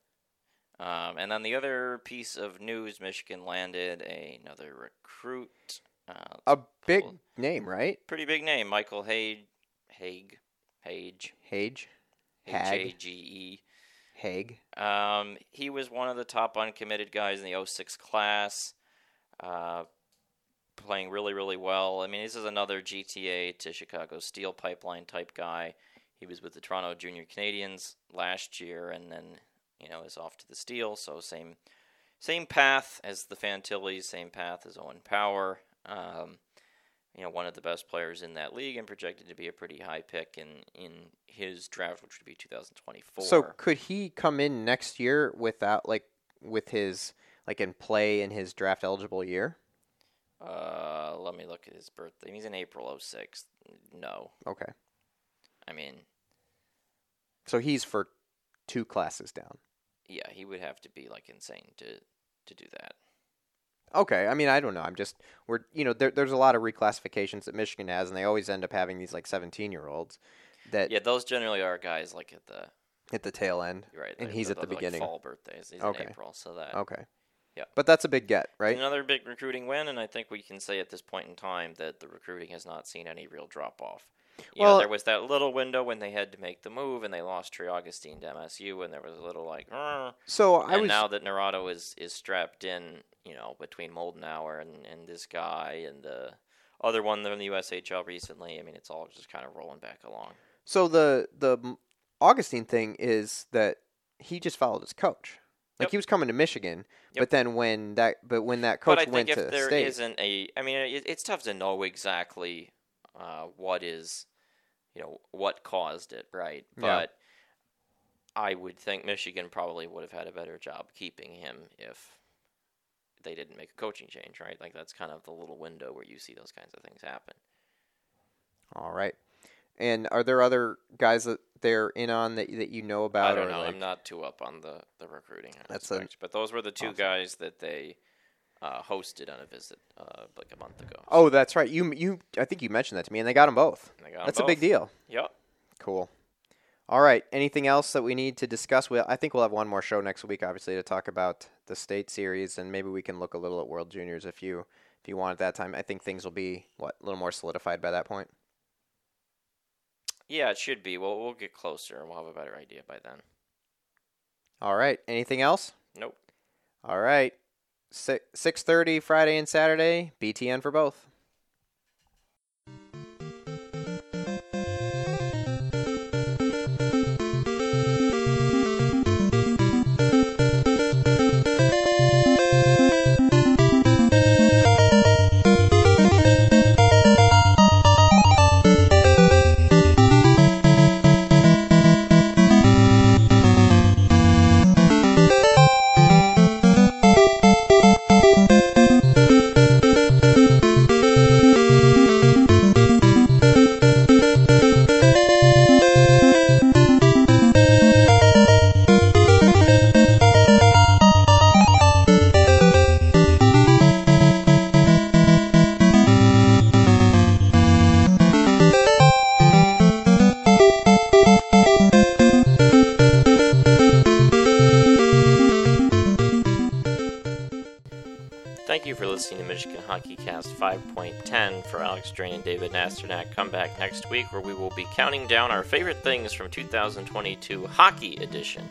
Um, and then the other piece of news: Michigan landed another recruit. Uh, A big pull- name, right? pretty big name, Michael Haig, Haig, Hage, Hage. H. A G E. Haig. Um, he was one of the top uncommitted guys in the 06 class, uh, playing really, really well. I mean, this is another GTA to Chicago Steel Pipeline type guy. He was with the Toronto Junior Canadians last year, and then you know is off to the Steel. So same, same path as the Fantillis, same path as Owen Power. Um, you know, one of the best players in that league, and projected to be a pretty high pick in in his draft, which would be 2024. So could he come in next year without like with his like in play in his draft eligible year? Uh, let me look at his birthday. He's in April 06. No. Okay. I mean, So he's for two classes down. yeah, he would have to be like insane to to do that. Okay, I mean I don't know. I'm just we're you know there, there's a lot of reclassifications that Michigan has, and they always end up having these like 17 year olds that Yeah, those generally are guys like at the at the tail end. right, And he's at the like, beginning. fall birthdays. He's Okay. in April, so that Okay. Yeah. But that's a big get, right? another big recruiting win, and I think we can say at this point in time that the recruiting has not seen any real drop off. You Well- know, there was that little window when they had to make the move, and they lost Trey Augustine to MSU, and there was a little like. So I and was now that Naurato is is strapped in, you know, between Moldenauer and, and this guy and the other one from the USHL recently, I mean, it's all just kind of rolling back along. so the the Augustine thing is that he just followed his coach. Like Yep. he was coming to Michigan, Yep. but then when that but when that coach but I went to if there state, not a, I mean, it, it's tough to know exactly uh, what is, you know, what caused it, right? Yeah. But I would think Michigan probably would have had a better job keeping him if they didn't make a coaching change, right? Like that's kind of the little window where you see those kinds of things happen. all right. And are there other guys that they're in on that that you know about? I don't know. like- I'm not too up on the the recruiting That's aspect, but those were the two awesome. guys that they uh, hosted on a visit uh, like a month ago. Oh, that's right. You you I think you mentioned that to me, and they got them both. Got 'em That's a big deal. Yep. Cool. All right. Anything else that we need to discuss? Well, I think we'll have one more show next week, obviously, to talk about the state series, and maybe we can look a little at World Juniors if you if you want at that time. I think things will be what a little more solidified by that point. Yeah, it should be. Well, we'll get closer and we'll have a better idea by then. All right. Anything else? Nope. All right. Six six thirty Friday and Saturday. BTN for both. Nasternak. Come back next week where we will be counting down our favorite things from 2022 Hockey Edition.